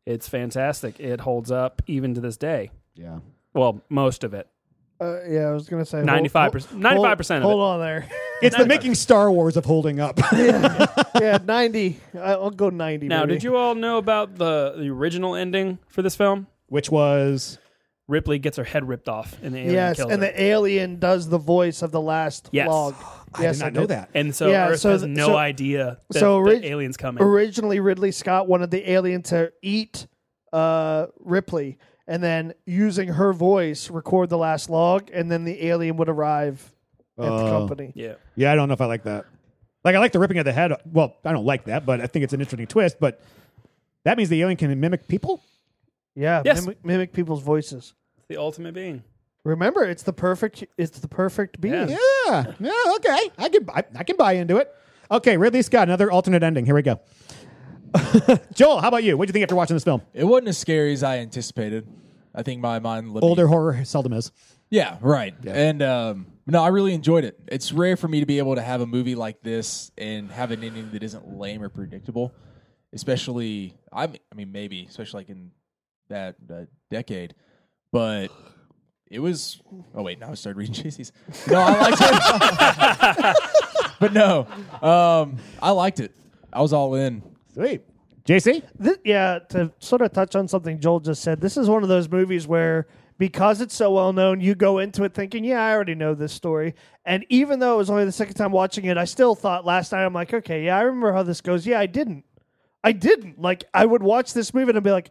It's fantastic. It holds up even to this day. Yeah. Well, most of it. Uh, yeah, I was gonna say ninety-five percent. Ninety-five percent. of Hold it. on there. It's the making Star Wars of holding up. yeah, ninety. I- I'll go ninety. Now, maybe. did you all know about the the original ending for this film? Which was Ripley gets her head ripped off, and the alien Yes, kills and her. the alien does the voice of the last Yes. log. I yes, did not know did. that. and so Yeah, Earth so has th- no so- idea that so the alien's coming. Originally, Ridley Scott wanted the alien to eat uh, Ripley, and then using her voice record the last log, and then the alien would arrive at the Oh. company. yeah. Yeah, I don't know if I like that. Like, I like the ripping of the head. Well, I don't like that, but I think it's an interesting twist. But that means the alien can mimic people. Yeah, Yes. mimic, mimic people's voices. The ultimate being. Remember, it's the perfect. It's the perfect being. Yeah. Yeah, yeah, okay. I can, I, I can buy into it. Okay, Ridley Scott, another alternate ending. Here we go. Joel, how about you? What do you think after watching this film? It wasn't as scary as I anticipated. I think my mind let me- Older horror seldom is. Yeah, right. And um, no, I really enjoyed it. It's rare for me to be able to have a movie like this and have an ending that isn't lame or predictable. Especially, I mean, I mean, maybe, especially like in that uh, decade. But it was. Oh wait, now I started reading JC's. No, I liked it. but no, um, I liked it. I was all in. Sweet. JC? Th- yeah, to sort of touch on something Joel just said, this is one of those movies where because it's so well known, you go into it thinking, yeah, I already know this story. And even though it was only the second time watching it, I still thought last night, I'm like, okay, yeah, I remember how this goes. Yeah, I didn't. I didn't. Like, I would watch this movie and I'd be like,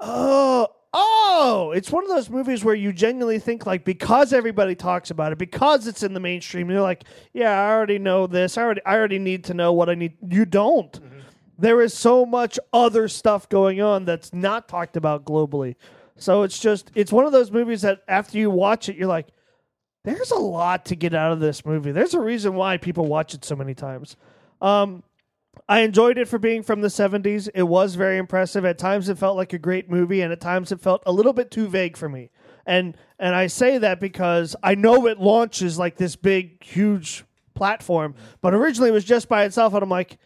oh, oh, it's one of those movies where you genuinely think, like, because everybody talks about it, because it's in the mainstream, you're like, yeah, I already know this. I already, I already need to know what I need. You don't there is so much other stuff going on that's not talked about globally. So it's just it's one of those movies that after you watch it, you're like, there's a lot to get out of this movie. There's a reason why people watch it so many times. Um, I enjoyed it for being from the 70s. It was very impressive. At times it felt like a great movie and at times it felt a little bit too vague for me. And and I say that because I know it launches like this big huge platform, but originally it was just by itself and I'm like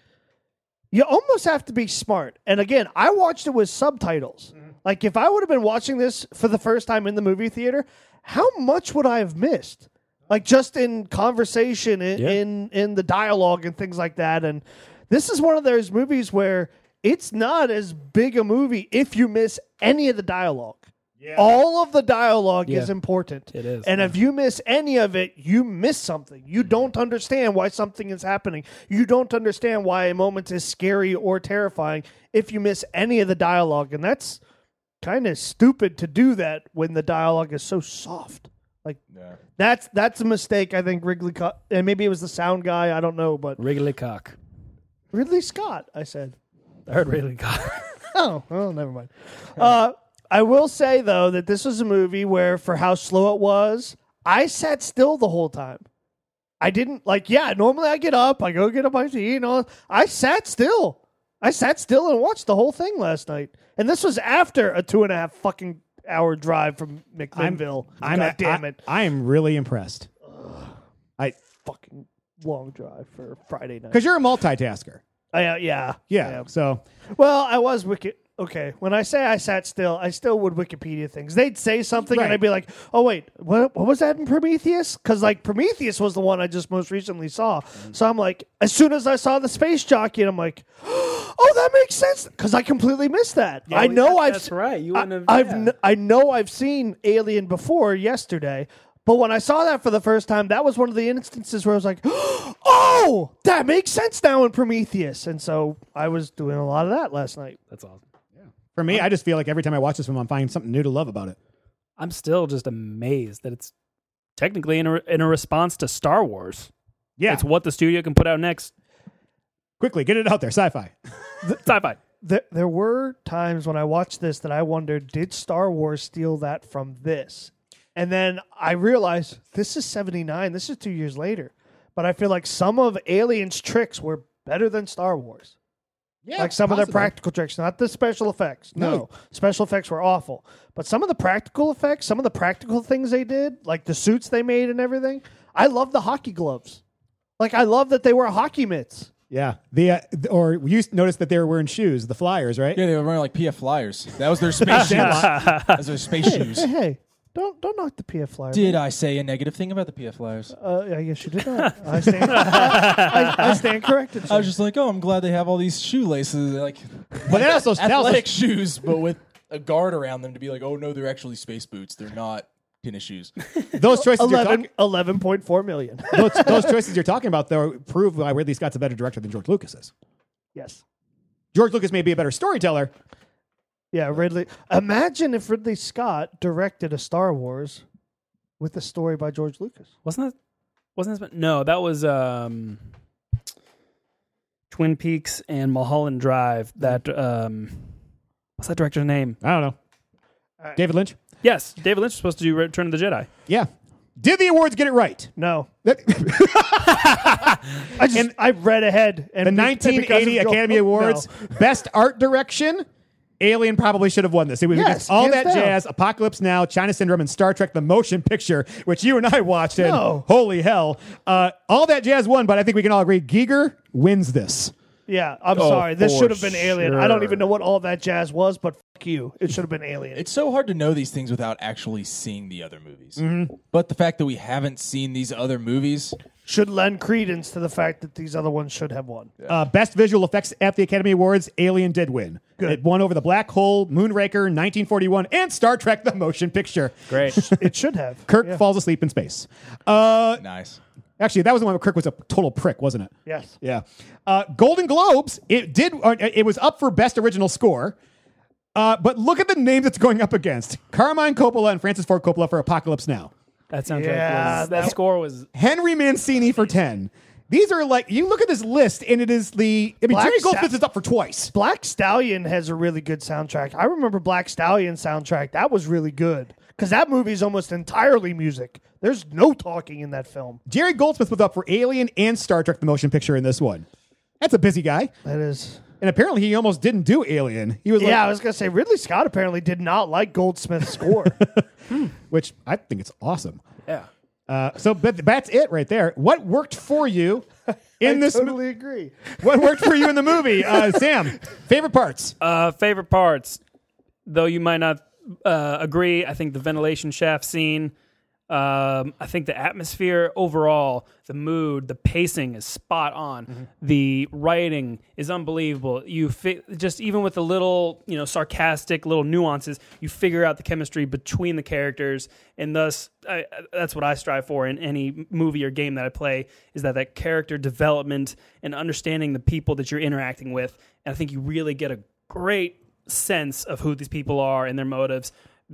you almost have to be smart. And again, I watched it with subtitles. Mm-hmm. Like if I would have been watching this for the first time in the movie theater, how much would I have missed? Like just in conversation, in Yeah. in, in the dialogue and things like that. And this is one of those movies where it's not as big a movie if you miss any of the dialogue. Yeah. All of the dialogue is important. It is, And yeah. if you miss any of it, you miss something. You mm-hmm. don't understand why something is happening. You don't understand why a moment is scary or terrifying if you miss any of the dialogue. And that's kind of stupid to do that when the dialogue is so soft. Like that's that's a mistake I think Wrigley cut, and maybe it was the sound guy. I don't know, but Wrigley cock. Ridley Scott. I said. I heard Ridley Scott. Oh, well, never mind. Uh, I will say though that this was a movie where, for how slow it was, I sat still the whole time. I didn't like. Yeah, normally I get up, I go get a bite to eat, and all. I sat still. I sat still and watched the whole thing last night, and this was after a two and a half fucking hour drive from McMinnville. I'm God damn I, it, I am really impressed. I fucking long drive for Friday night. because you're a multitasker. I, uh, yeah, Yeah. So Well, I was wicked. Okay, when I say I sat still, I still would Wikipedia things. They'd say something, Right. and I'd be like, "Oh wait, what? What was that in Prometheus?" Because like Prometheus was the one I just most recently saw. So I'm like, as soon as I saw the space jockey, and I'm like, "Oh, that makes sense," because I completely missed that. I know that- I've that's right. You I, wouldn't have- I've yeah. kn- I know I've seen Alien before yesterday. But when I saw that for the first time, that was one of the instances where I was like, "Oh, that makes sense now in Prometheus." And so I was doing a lot of that last night. That's awesome. for me, I just feel like every time I watch this film, I'm finding something new to love about it. I'm still just amazed that it's technically in a, in a response to Star Wars. Yeah. It's what the studio can put out next. Quickly, get it out there. Sci-fi. Sci-fi. there, there were times when I watched this that I wondered, did Star Wars steal that from this? And then I realized this is 79. This is two years later. But I feel like some of Alien's tricks were better than Star Wars. Yeah, like some of their practical tricks, not the special effects. No. No. special effects were awful. But some of the practical effects, some of the practical things they did, like the suits they made and everything, I love the hockey gloves. Like I love that they were hockey mitts. Yeah. The uh, th- or you noticed that they were wearing shoes, the Flyers, right? Yeah, they were wearing like PF Flyers. That was their space shoes. that was their space shoes. Hey, hey, don't don't knock the PF flyer. Did I say a negative thing about the PF Flyers? Uh, I guess you did not. I stand, I, I stand corrected. I was just like, oh, I'm glad they have all these shoelaces, like But that also tells athletic us, shoes, but with a guard around them to be like, oh no, they're actually space boots. They're not tennis shoes. those choices you're 11, talking 11.4 million. those, those choices you're talking about though prove why Ridley Scott's a better director than George Lucas is. yes. George Lucas may be a better storyteller. Yeah, Ridley. Imagine if Ridley Scott directed a Star Wars with a story by George Lucas. Wasn't that? Wasn't this? No, that was um, Twin Peaks and Mulholland Drive. That um, what's that director's name? I don't know. David Lynch? Yes, David Lynch was supposed to do Return of the Jedi. Yeah. Did the awards get it right? No, I just I read ahead and the be- because 1980 Joel- Academy no. Awards Best Art Direction. Alien probably should have won this. It was Yes, against all that down. jazz, Apocalypse Now, China Syndrome, and Star Trek: The Motion Picture, which you and I watched. And No. holy hell, uh, all that jazz won. But I think we can all agree Giger wins this. Yeah, I'm Oh, sorry. This should have been Alien. I don't even know what all that jazz was, but fuck you. It should have been Alien. It's so hard to know these things without actually seeing the other movies. Mm-hmm. But the fact that we haven't seen these other movies, should lend credence to the fact that these other ones should have won. Uh, best visual effects at the Academy Awards, Alien did win. Good. It won over The Black Hole, Moonraker, 1941, and Star Trek: The Motion Picture. Great. It should have. Kirk Yeah. falls asleep in space. Uh, nice. actually, that was the one where Kirk was a total prick, wasn't it? Yes. Yeah. Uh, Golden Globes, it did. Uh, it was up for best original score. Uh, but look at the names it's going up against: Carmine Coppola and Francis Ford Coppola for Apocalypse Now. That soundtrack Yeah, was that, that- score was Henry Mancini for ten. These are like you look at this list, and it is the. I mean, Black Jerry Sta- Goldsmith is up for twice. Black Stallion has a really good soundtrack. I remember Black Stallion soundtrack. That was really good because that movie is almost entirely music. There's no talking in that film. Jerry Goldsmith was up for Alien and Star Trek: The Motion Picture in this one. That's a busy guy, That is. And apparently he almost didn't do Alien. He was like, Yeah, I was gonna say Ridley Scott apparently did not like Goldsmith's score. which I think it's awesome. yeah. Uh, so, but that's it right there. What worked for you in I this? mo- totally agree. what worked for you in the movie, uh, Sam? Favorite parts? Uh, favorite parts, though you might not uh, agree. I think the ventilation shaft scene. Um, I think the atmosphere overall, the mood, the pacing is spot on. The writing is unbelievable. You fi- just even with the little, you know, sarcastic little nuances, you figure out the chemistry between the characters, and thus I, that's what I strive for in any movie or game that I play is that that character development and understanding the people that you're interacting with. And I think you really get a great sense of who these people are and their motives,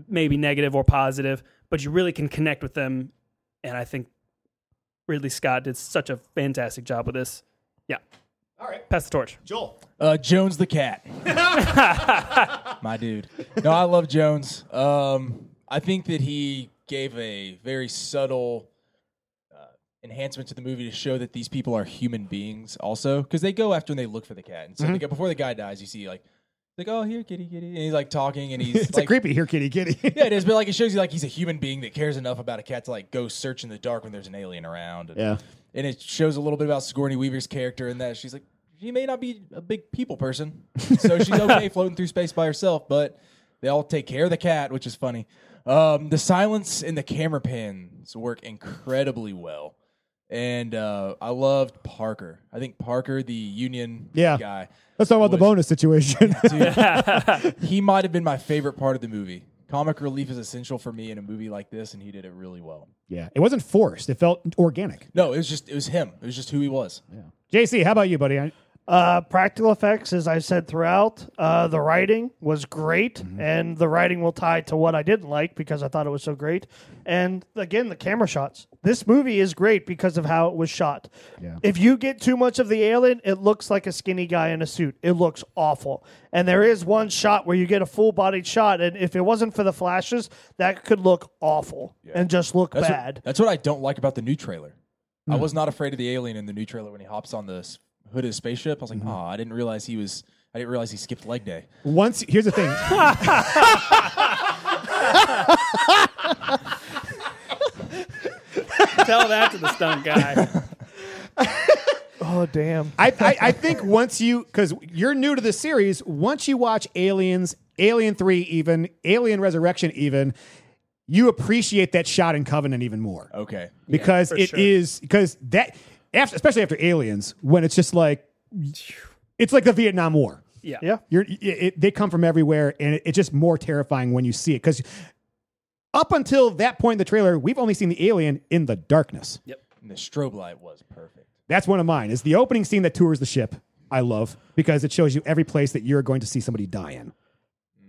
maybe negative or positive, but you really can connect with them. And I think Ridley Scott did such a fantastic job with this. Yeah. All right. Pass the torch. Joel. Uh, Jones the cat. My dude. No, I love Jones. Um, I think that he gave a very subtle uh, enhancement to the movie to show that these people are human beings also because they go after and they look for the cat. And so they go, before the guy dies, you see like, like, oh, here, kitty, kitty. And he's like talking and he's It's like, a creepy here, kitty, kitty. yeah, it is. But like, it shows you like he's a human being that cares enough about a cat to like go search in the dark when there's an alien around. And, Yeah. and it shows a little bit about Sigourney Weaver's character in that she's like, she may not be a big people person, so she's okay floating through space by herself, but they all take care of the cat, which is funny. Um, the silence and the camera pans work incredibly well. And uh, I loved Parker. I think Parker, the Union Yeah. guy, Let's talk about the bonus situation. Dude, he might have been my favorite part of the movie. Comic relief is essential for me in a movie like this, and he did it really well. yeah. It wasn't forced. It felt organic. No, it was just it was him. It was just who he was. Yeah. JC, how about you, buddy? I- Uh, practical effects, as I said throughout, uh, the writing was great, and the writing will tie to what I didn't like because I thought it was so great. And again, the camera shots. This movie is great because of how it was shot. Yeah. If you get too much of the alien, it looks like a skinny guy in a suit. It looks awful. And there is one shot where you get a full bodied shot, and if it wasn't for the flashes, that could look awful and just look That's bad. What, that's what I don't like about the new trailer. I was not afraid of the alien in the new trailer when he hops on the s- hood of the spaceship. I was like, oh, I didn't realize he was. I didn't realize he skipped leg day. Once, here's the thing. Tell that to the stunt guy. oh, damn. I, I, I think once you, because you're new to the series, once you watch Aliens, Alien 3 even, Alien Resurrection even, you appreciate that shot in Covenant even more. Okay. because for it sure. is because that after, especially after aliens when it's just like it's like the vietnam war Yeah. Yeah. you're it, it- they come from everywhere and it, it's just more terrifying when you see it because up until that point in the trailer we've only seen the alien in the darkness Yep, And the strobe light was perfect. that's one of mine is the opening scene that tours the ship i love because it shows you every place that you're going to see somebody die in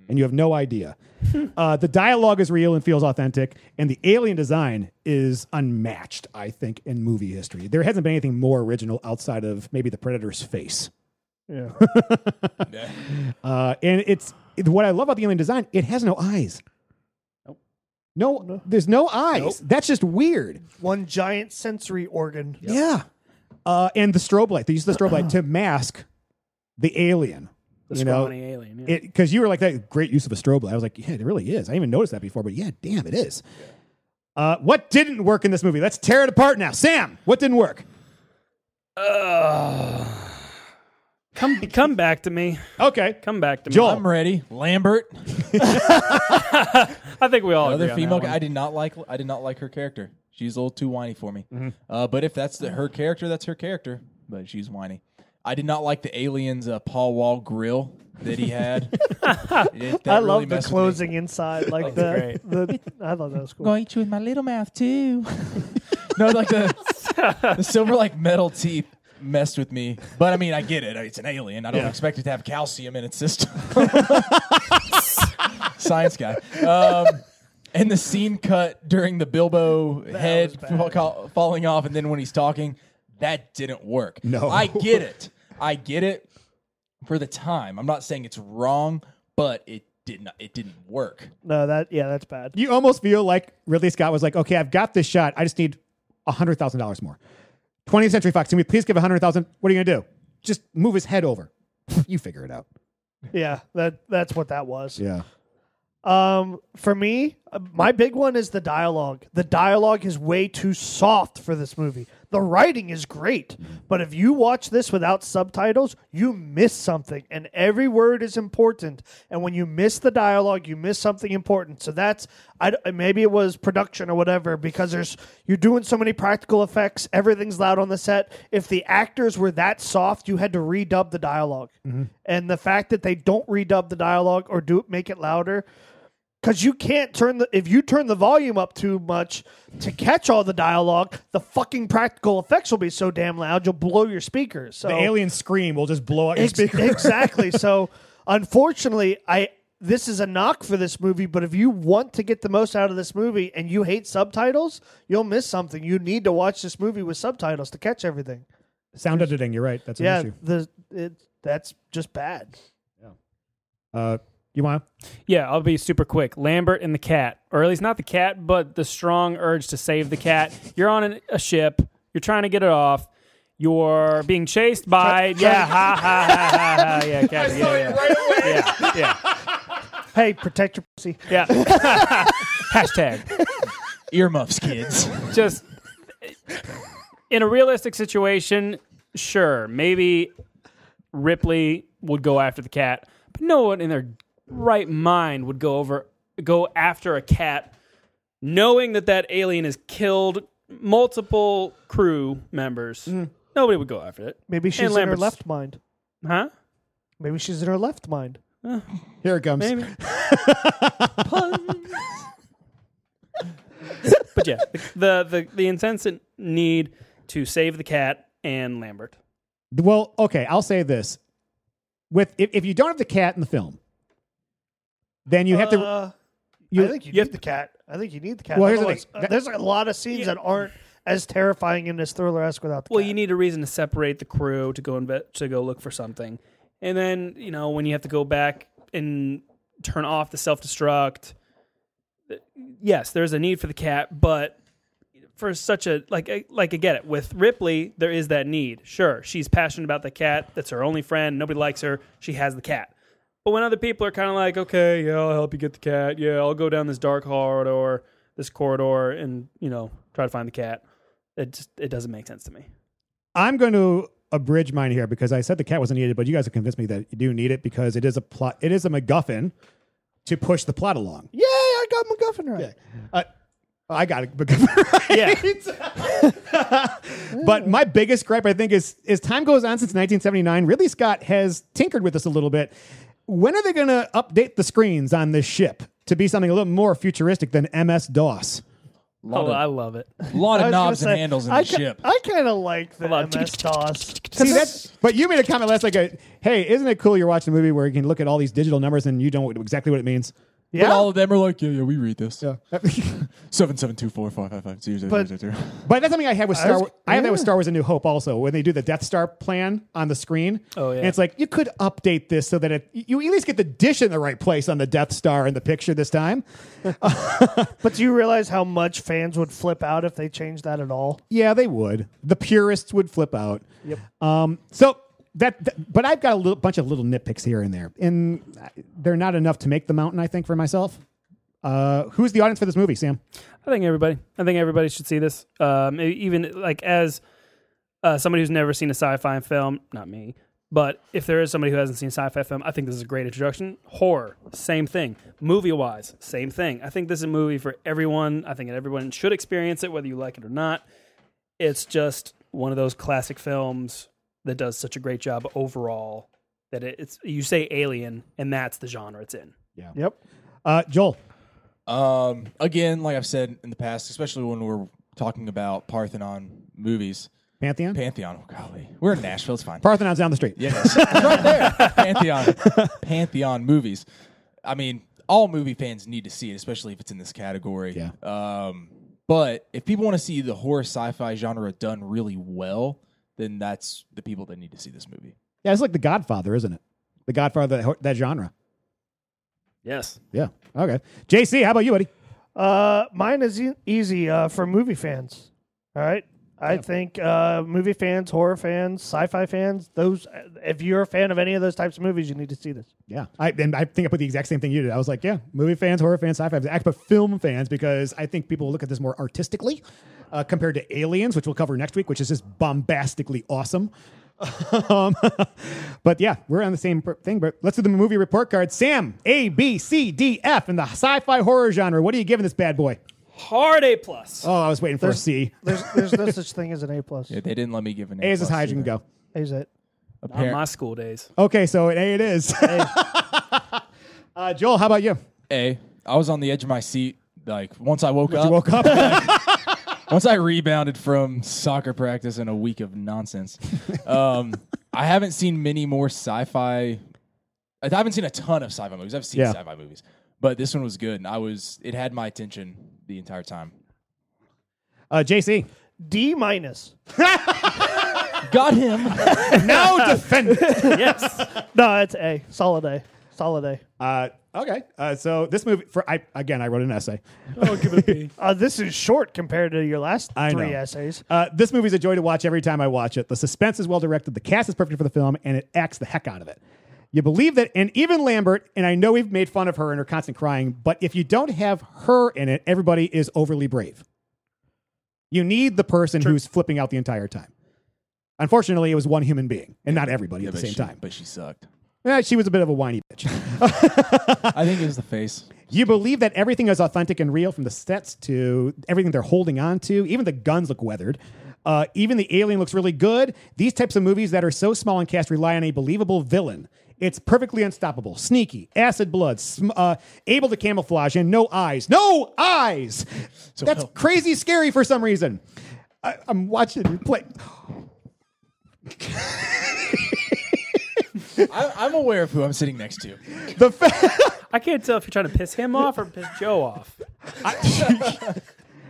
and you have no idea uh, the dialogue is real and feels authentic, and the alien design is unmatched, I think, in movie history. There hasn't been anything more original outside of maybe the Predator's face. Yeah. Yeah. Uh, and it's it- what I love about the alien design, it has no eyes. No, there's no eyes. That's just weird. One giant sensory organ. Yeah. Uh, and the strobe light, they use the strobe light to mask the alien. The you know, alien. Yeah. because you were like that great use of a strobe light. I was like, yeah, it really is. I didn't even noticed that before, but yeah, damn, it is. Uh, what didn't work in this movie? Let's tear it apart now. Sam, what didn't work? come come back to me. Okay, Come back to me. Joel. I'm ready. Lambert, I think we all another agree on female. that one. I did not like. I did not like her character. She's a little too whiny for me. Mm-hmm. Uh, but if that's the, her character, that's her character. But she's whiny. I did not like the aliens uh, Paul Wall grill that he had. It- that I really love the messed with me. closing inside, like the, the. I thought that was cool. eat you with my little mouth too. no, like the the silver like metal teeth messed with me. But I mean, I get it. It's an alien. I don't Yeah. expect it to have calcium in its system. Science guy. Um, and the scene cut during the Bilbo head bad. fa- falling off, and then when he's talking, that didn't work. No. I get it. I get it for the time. I'm not saying it's wrong, but it did not. It didn't work. No, that yeah, that's bad. you almost feel like Ridley Scott was like, okay, I've got this shot. I just need hundred thousand dollars more. 20th Century Fox, can we please give a hundred thousand? What are you gonna do? Just move his head over. you figure it out. Yeah, that that's what that was. Yeah. Um, for me, uh, my big one is the dialogue. The dialogue is way too soft for this movie. The writing is great, but if you watch this without subtitles, you miss something, and every word is important. And when you miss the dialogue, you miss something important. So that's I maybe it was production or whatever because there's you're doing so many practical effects. Everything's loud on the set. If the actors were that soft, you had to redub the dialog mm-hmm. and the fact that they don't redub the dialogue or do make it louder because you can't turn the if you turn the volume up too much to catch all the dialogue the fucking practical effects will be so damn loud you'll blow your speakers so The alien scream will just blow out your Ex- speaker. exactly so Unfortunately, I this is a knock for this movie, but if you want to get the most out of this movie and you hate subtitles, you'll miss something. You need to watch this movie with subtitles to catch everything. Sound editing. You're right. That's an yeah, issue. the it that's just bad. Yeah. Uh, you want? Yeah, I'll be super quick. Lambert and the cat, or at least not the cat, but the strong urge to save the cat. You're on an, a ship. You're trying to get it off. You're being chased by yeah, ha ha ha ha ha. Yeah, cat, yeah, yeah. yeah, yeah, Hey, protect your pussy. yeah. Hashtag. Earmuffs, kids. Just in a realistic situation, sure, maybe Ripley would go after the cat, but no one in their right mind would go over go after a cat, knowing that that alien has killed multiple crew members. Mm-hmm. Nobody would go after it, Maybe she's in her Lambert's- left mind. huh? Maybe she's in her left mind. Here it comes. Maybe. but yeah, the, the the intense need to save the cat and Lambert. Well, okay, I'll say this: with if, if you don't have the cat in the film, then you have to. Uh, You, I think you, you need the cat. I think you need the cat. Well, here's the thing. uh, there's a lot of scenes that aren't as terrifying in this thriller esque without the Well, cat. you need a reason to separate the crew to go inve- to go look for something, and then you know when you have to go back and turn off the self destruct. Yes, there's a need for the cat, but for such a like like I get it with Ripley, there is that need. Sure, she's passionate about the cat. That's her only friend. Nobody likes her. She has the cat. But when other people are kind of like, okay, yeah, I'll help you get the cat. Yeah, I'll go down this dark corridor, this corridor, and you know try to find the cat. It just it doesn't make sense to me. I'm going to abridge mine here because I said the cat wasn't needed, but you guys have convinced me that you do need it because it is a plot. It is a MacGuffin to push the plot along. yeah, I got MacGuffin right. Uh, I got it. MacGuffin right. but my biggest gripe, I think, is as time goes on since 1979, Ridley Scott has tinkered with this a little bit. When are they going to update the screens on this ship to be something a little more futuristic than MS DOS? Oh, I love it. A lot of knobs say, and handles in I the ki- ship. I kind of like the MS DOS. See that's, but you made a comment last like, a, "Hey, isn't it cool you're watching a movie where you can look at all these digital numbers and you don't know exactly what it means?" But yeah, all of them are like, yeah, yeah, we read this. Yeah. Seven seven two four five five five zero zero But- zero zero. But that's something I had with Star. was- Wars. I have that with. Star Wars: A New Hope also when they do the Death Star plan on the screen. Oh, yeah. and it's like you could update this so that it you at least get the dish in the right place on the Death Star in the picture this time. but do you realize how much fans would flip out if they changed that at all? Yeah, they would. The purists would flip out. Yep. Um. So that, that- but I've got a little bunch of little nitpicks here and there, and they're not enough to make the mountain. I think for myself. Uh, who's the audience for this movie, Sam? I think everybody. I think everybody should see this. Um, even like as uh, somebody who's never seen a sci-fi film, not me, but if there is somebody who hasn't seen sci-fi film, I think this is a great introduction. Horror, same thing. Movie-wise, same thing. I think this is a movie for everyone. I think everyone should experience it, whether you like it or not. It's just one of those classic films that does such a great job overall that it, it's you say Alien, and that's the genre it's in. Yeah. Yep. Uh, Joel. Um, again, like I've said in the past, especially when we're talking about Parthenon movies, Pantheon. Pantheon. Oh, golly, we're in Nashville. It's fine. Parthenon's down the street. Yes, it's right there. Pantheon, Pantheon movies. I mean, all movie fans need to see it, especially if it's in this category. Yeah. Um, but if people want to see the horror sci-fi genre done really well, then that's the people that need to see this movie. Yeah, it's like The Godfather, isn't it? The Godfather, that, that genre. Yes. Yeah. Okay. JC, how about you, buddy? Uh, mine is e- easy uh, for movie fans. All right. I think uh, movie fans, horror fans, sci-fi fans, those if you're a fan of any of those types of movies, you need to see this. Yeah, I and I think I put the exact same thing you did. I was like, yeah, movie fans, horror fans, sci-fi fans. I put film fans because I think people will look at this more artistically uh, compared to Aliens, which we'll cover next week, which is just bombastically awesome. um, but yeah, we're on the same thing. But let's do the movie report card. Sam, A, B, C, D, F in the sci-fi horror genre. What are you giving this bad boy? Hard A plus. Oh, I was waiting for a C. There's there's no such thing as an A plus. Yeah, they didn't let me give an A is as high as you can either. go. Is it? On Appar- my school days. Okay, so an A it is. uh, Joel, how about you? A. I was on the edge of my seat. Like once I woke You up, woke up. once I rebounded from soccer practice and a week of nonsense. Um, I haven't seen many more sci-fi. I haven't seen a ton of sci-fi movies. I've seen Yeah. sci-fi movies, but this one was good, and I was it had my attention the entire time. Uh, JC. D minus. Got him. Now defend it. yes. No, it's A. Solid A. Solid A. Uh, okay. Uh, so this movie, for I again, I wrote an essay. I'll give it a B. Uh, this is short compared to your last I three know. essays. Uh, this movie's a joy to watch every time I watch it. The suspense is well directed, the cast is perfect for the film, and it acts the heck out of it. You believe that, and even Lambert, and I know we've made fun of her and her constant crying, but if you don't have her in it, everybody is overly brave. You need the person who's flipping out the entire time. Unfortunately, it was one human being, and not everybody Yeah, at the same she, time. but she sucked. Eh, she was a bit of a whiny bitch. I think it was the face. You believe that everything is authentic and real from the sets to everything they're holding on to. Even the guns look weathered. Uh, even the alien looks really good. These types of movies that are so small and cast rely on a believable villain. It's perfectly unstoppable, sneaky, acid blood, sm- uh, able to camouflage, and no eyes. No eyes! That's well- crazy scary for some reason. I, I'm watching you play. I, I'm aware of who I'm sitting next to. The fa- I can't tell if you're trying to piss him off or piss Joe off.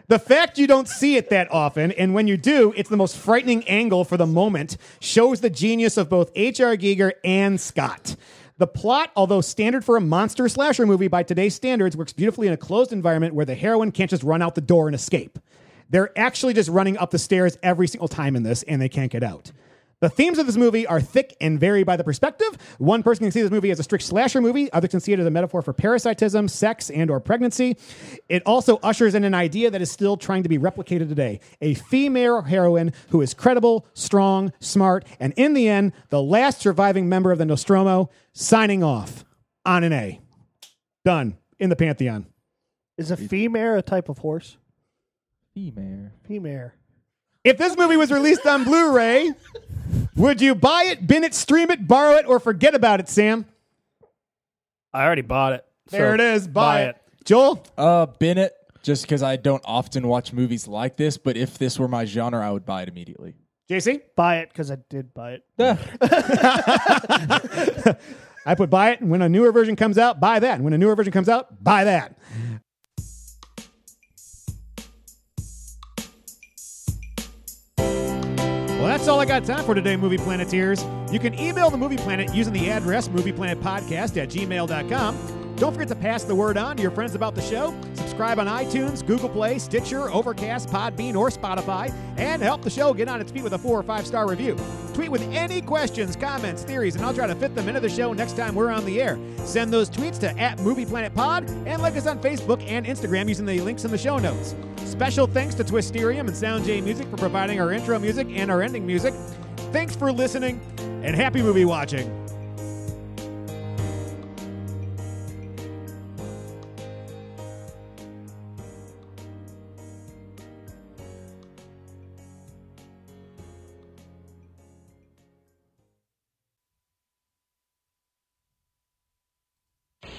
The fact you don't see it that often, and when you do, it's the most frightening angle for the moment, shows the genius of both H.R. Giger and Scott. The plot, although standard for a monster slasher movie by today's standards, works beautifully in a closed environment where the heroine can't just run out the door and escape. They're actually just running up the stairs every single time in this, and they can't get out. The themes of this movie are thick and vary by the perspective. One person can see this movie as a strict slasher movie. Others can see it as a metaphor for parasitism, sex, and or pregnancy. It also ushers in an idea that is still trying to be replicated today. A female heroine who is credible, strong, smart, and in the end, the last surviving member of the Nostromo, signing off on an A. Done. In the Pantheon. Is a female a type of horse? Female. Female. If this movie was released on Blu-ray, would you buy it, bin it, stream it, borrow it, or forget about it, Sam? I already bought it. There so it is. Buy, Buy it. it. Joel? Uh, bin it. Just because I don't often watch movies like this, but if this were my genre, I would buy it immediately. JC? Buy it because I did buy it. I put buy it, and when a newer version comes out, buy that. And when a newer version comes out, buy that. Well, that's all I got time for today, Movie Planeteers. You can email the Movie Planet using the address movieplanetpodcast at gmail.com. Don't forget to pass the word on to your friends about the show. Subscribe on iTunes, Google Play, Stitcher, Overcast, Podbean, or Spotify, and help the show get on its feet with a four or five star review. Tweet with any questions, comments, theories, and I'll try to fit them into the show next time we're on the air. Send those tweets to at Movie Planet Pod and like us on Facebook and Instagram using the links in the show notes. Special thanks to Twisterium and Sound J Music for providing our intro music and our ending music. Thanks for listening and happy movie watching.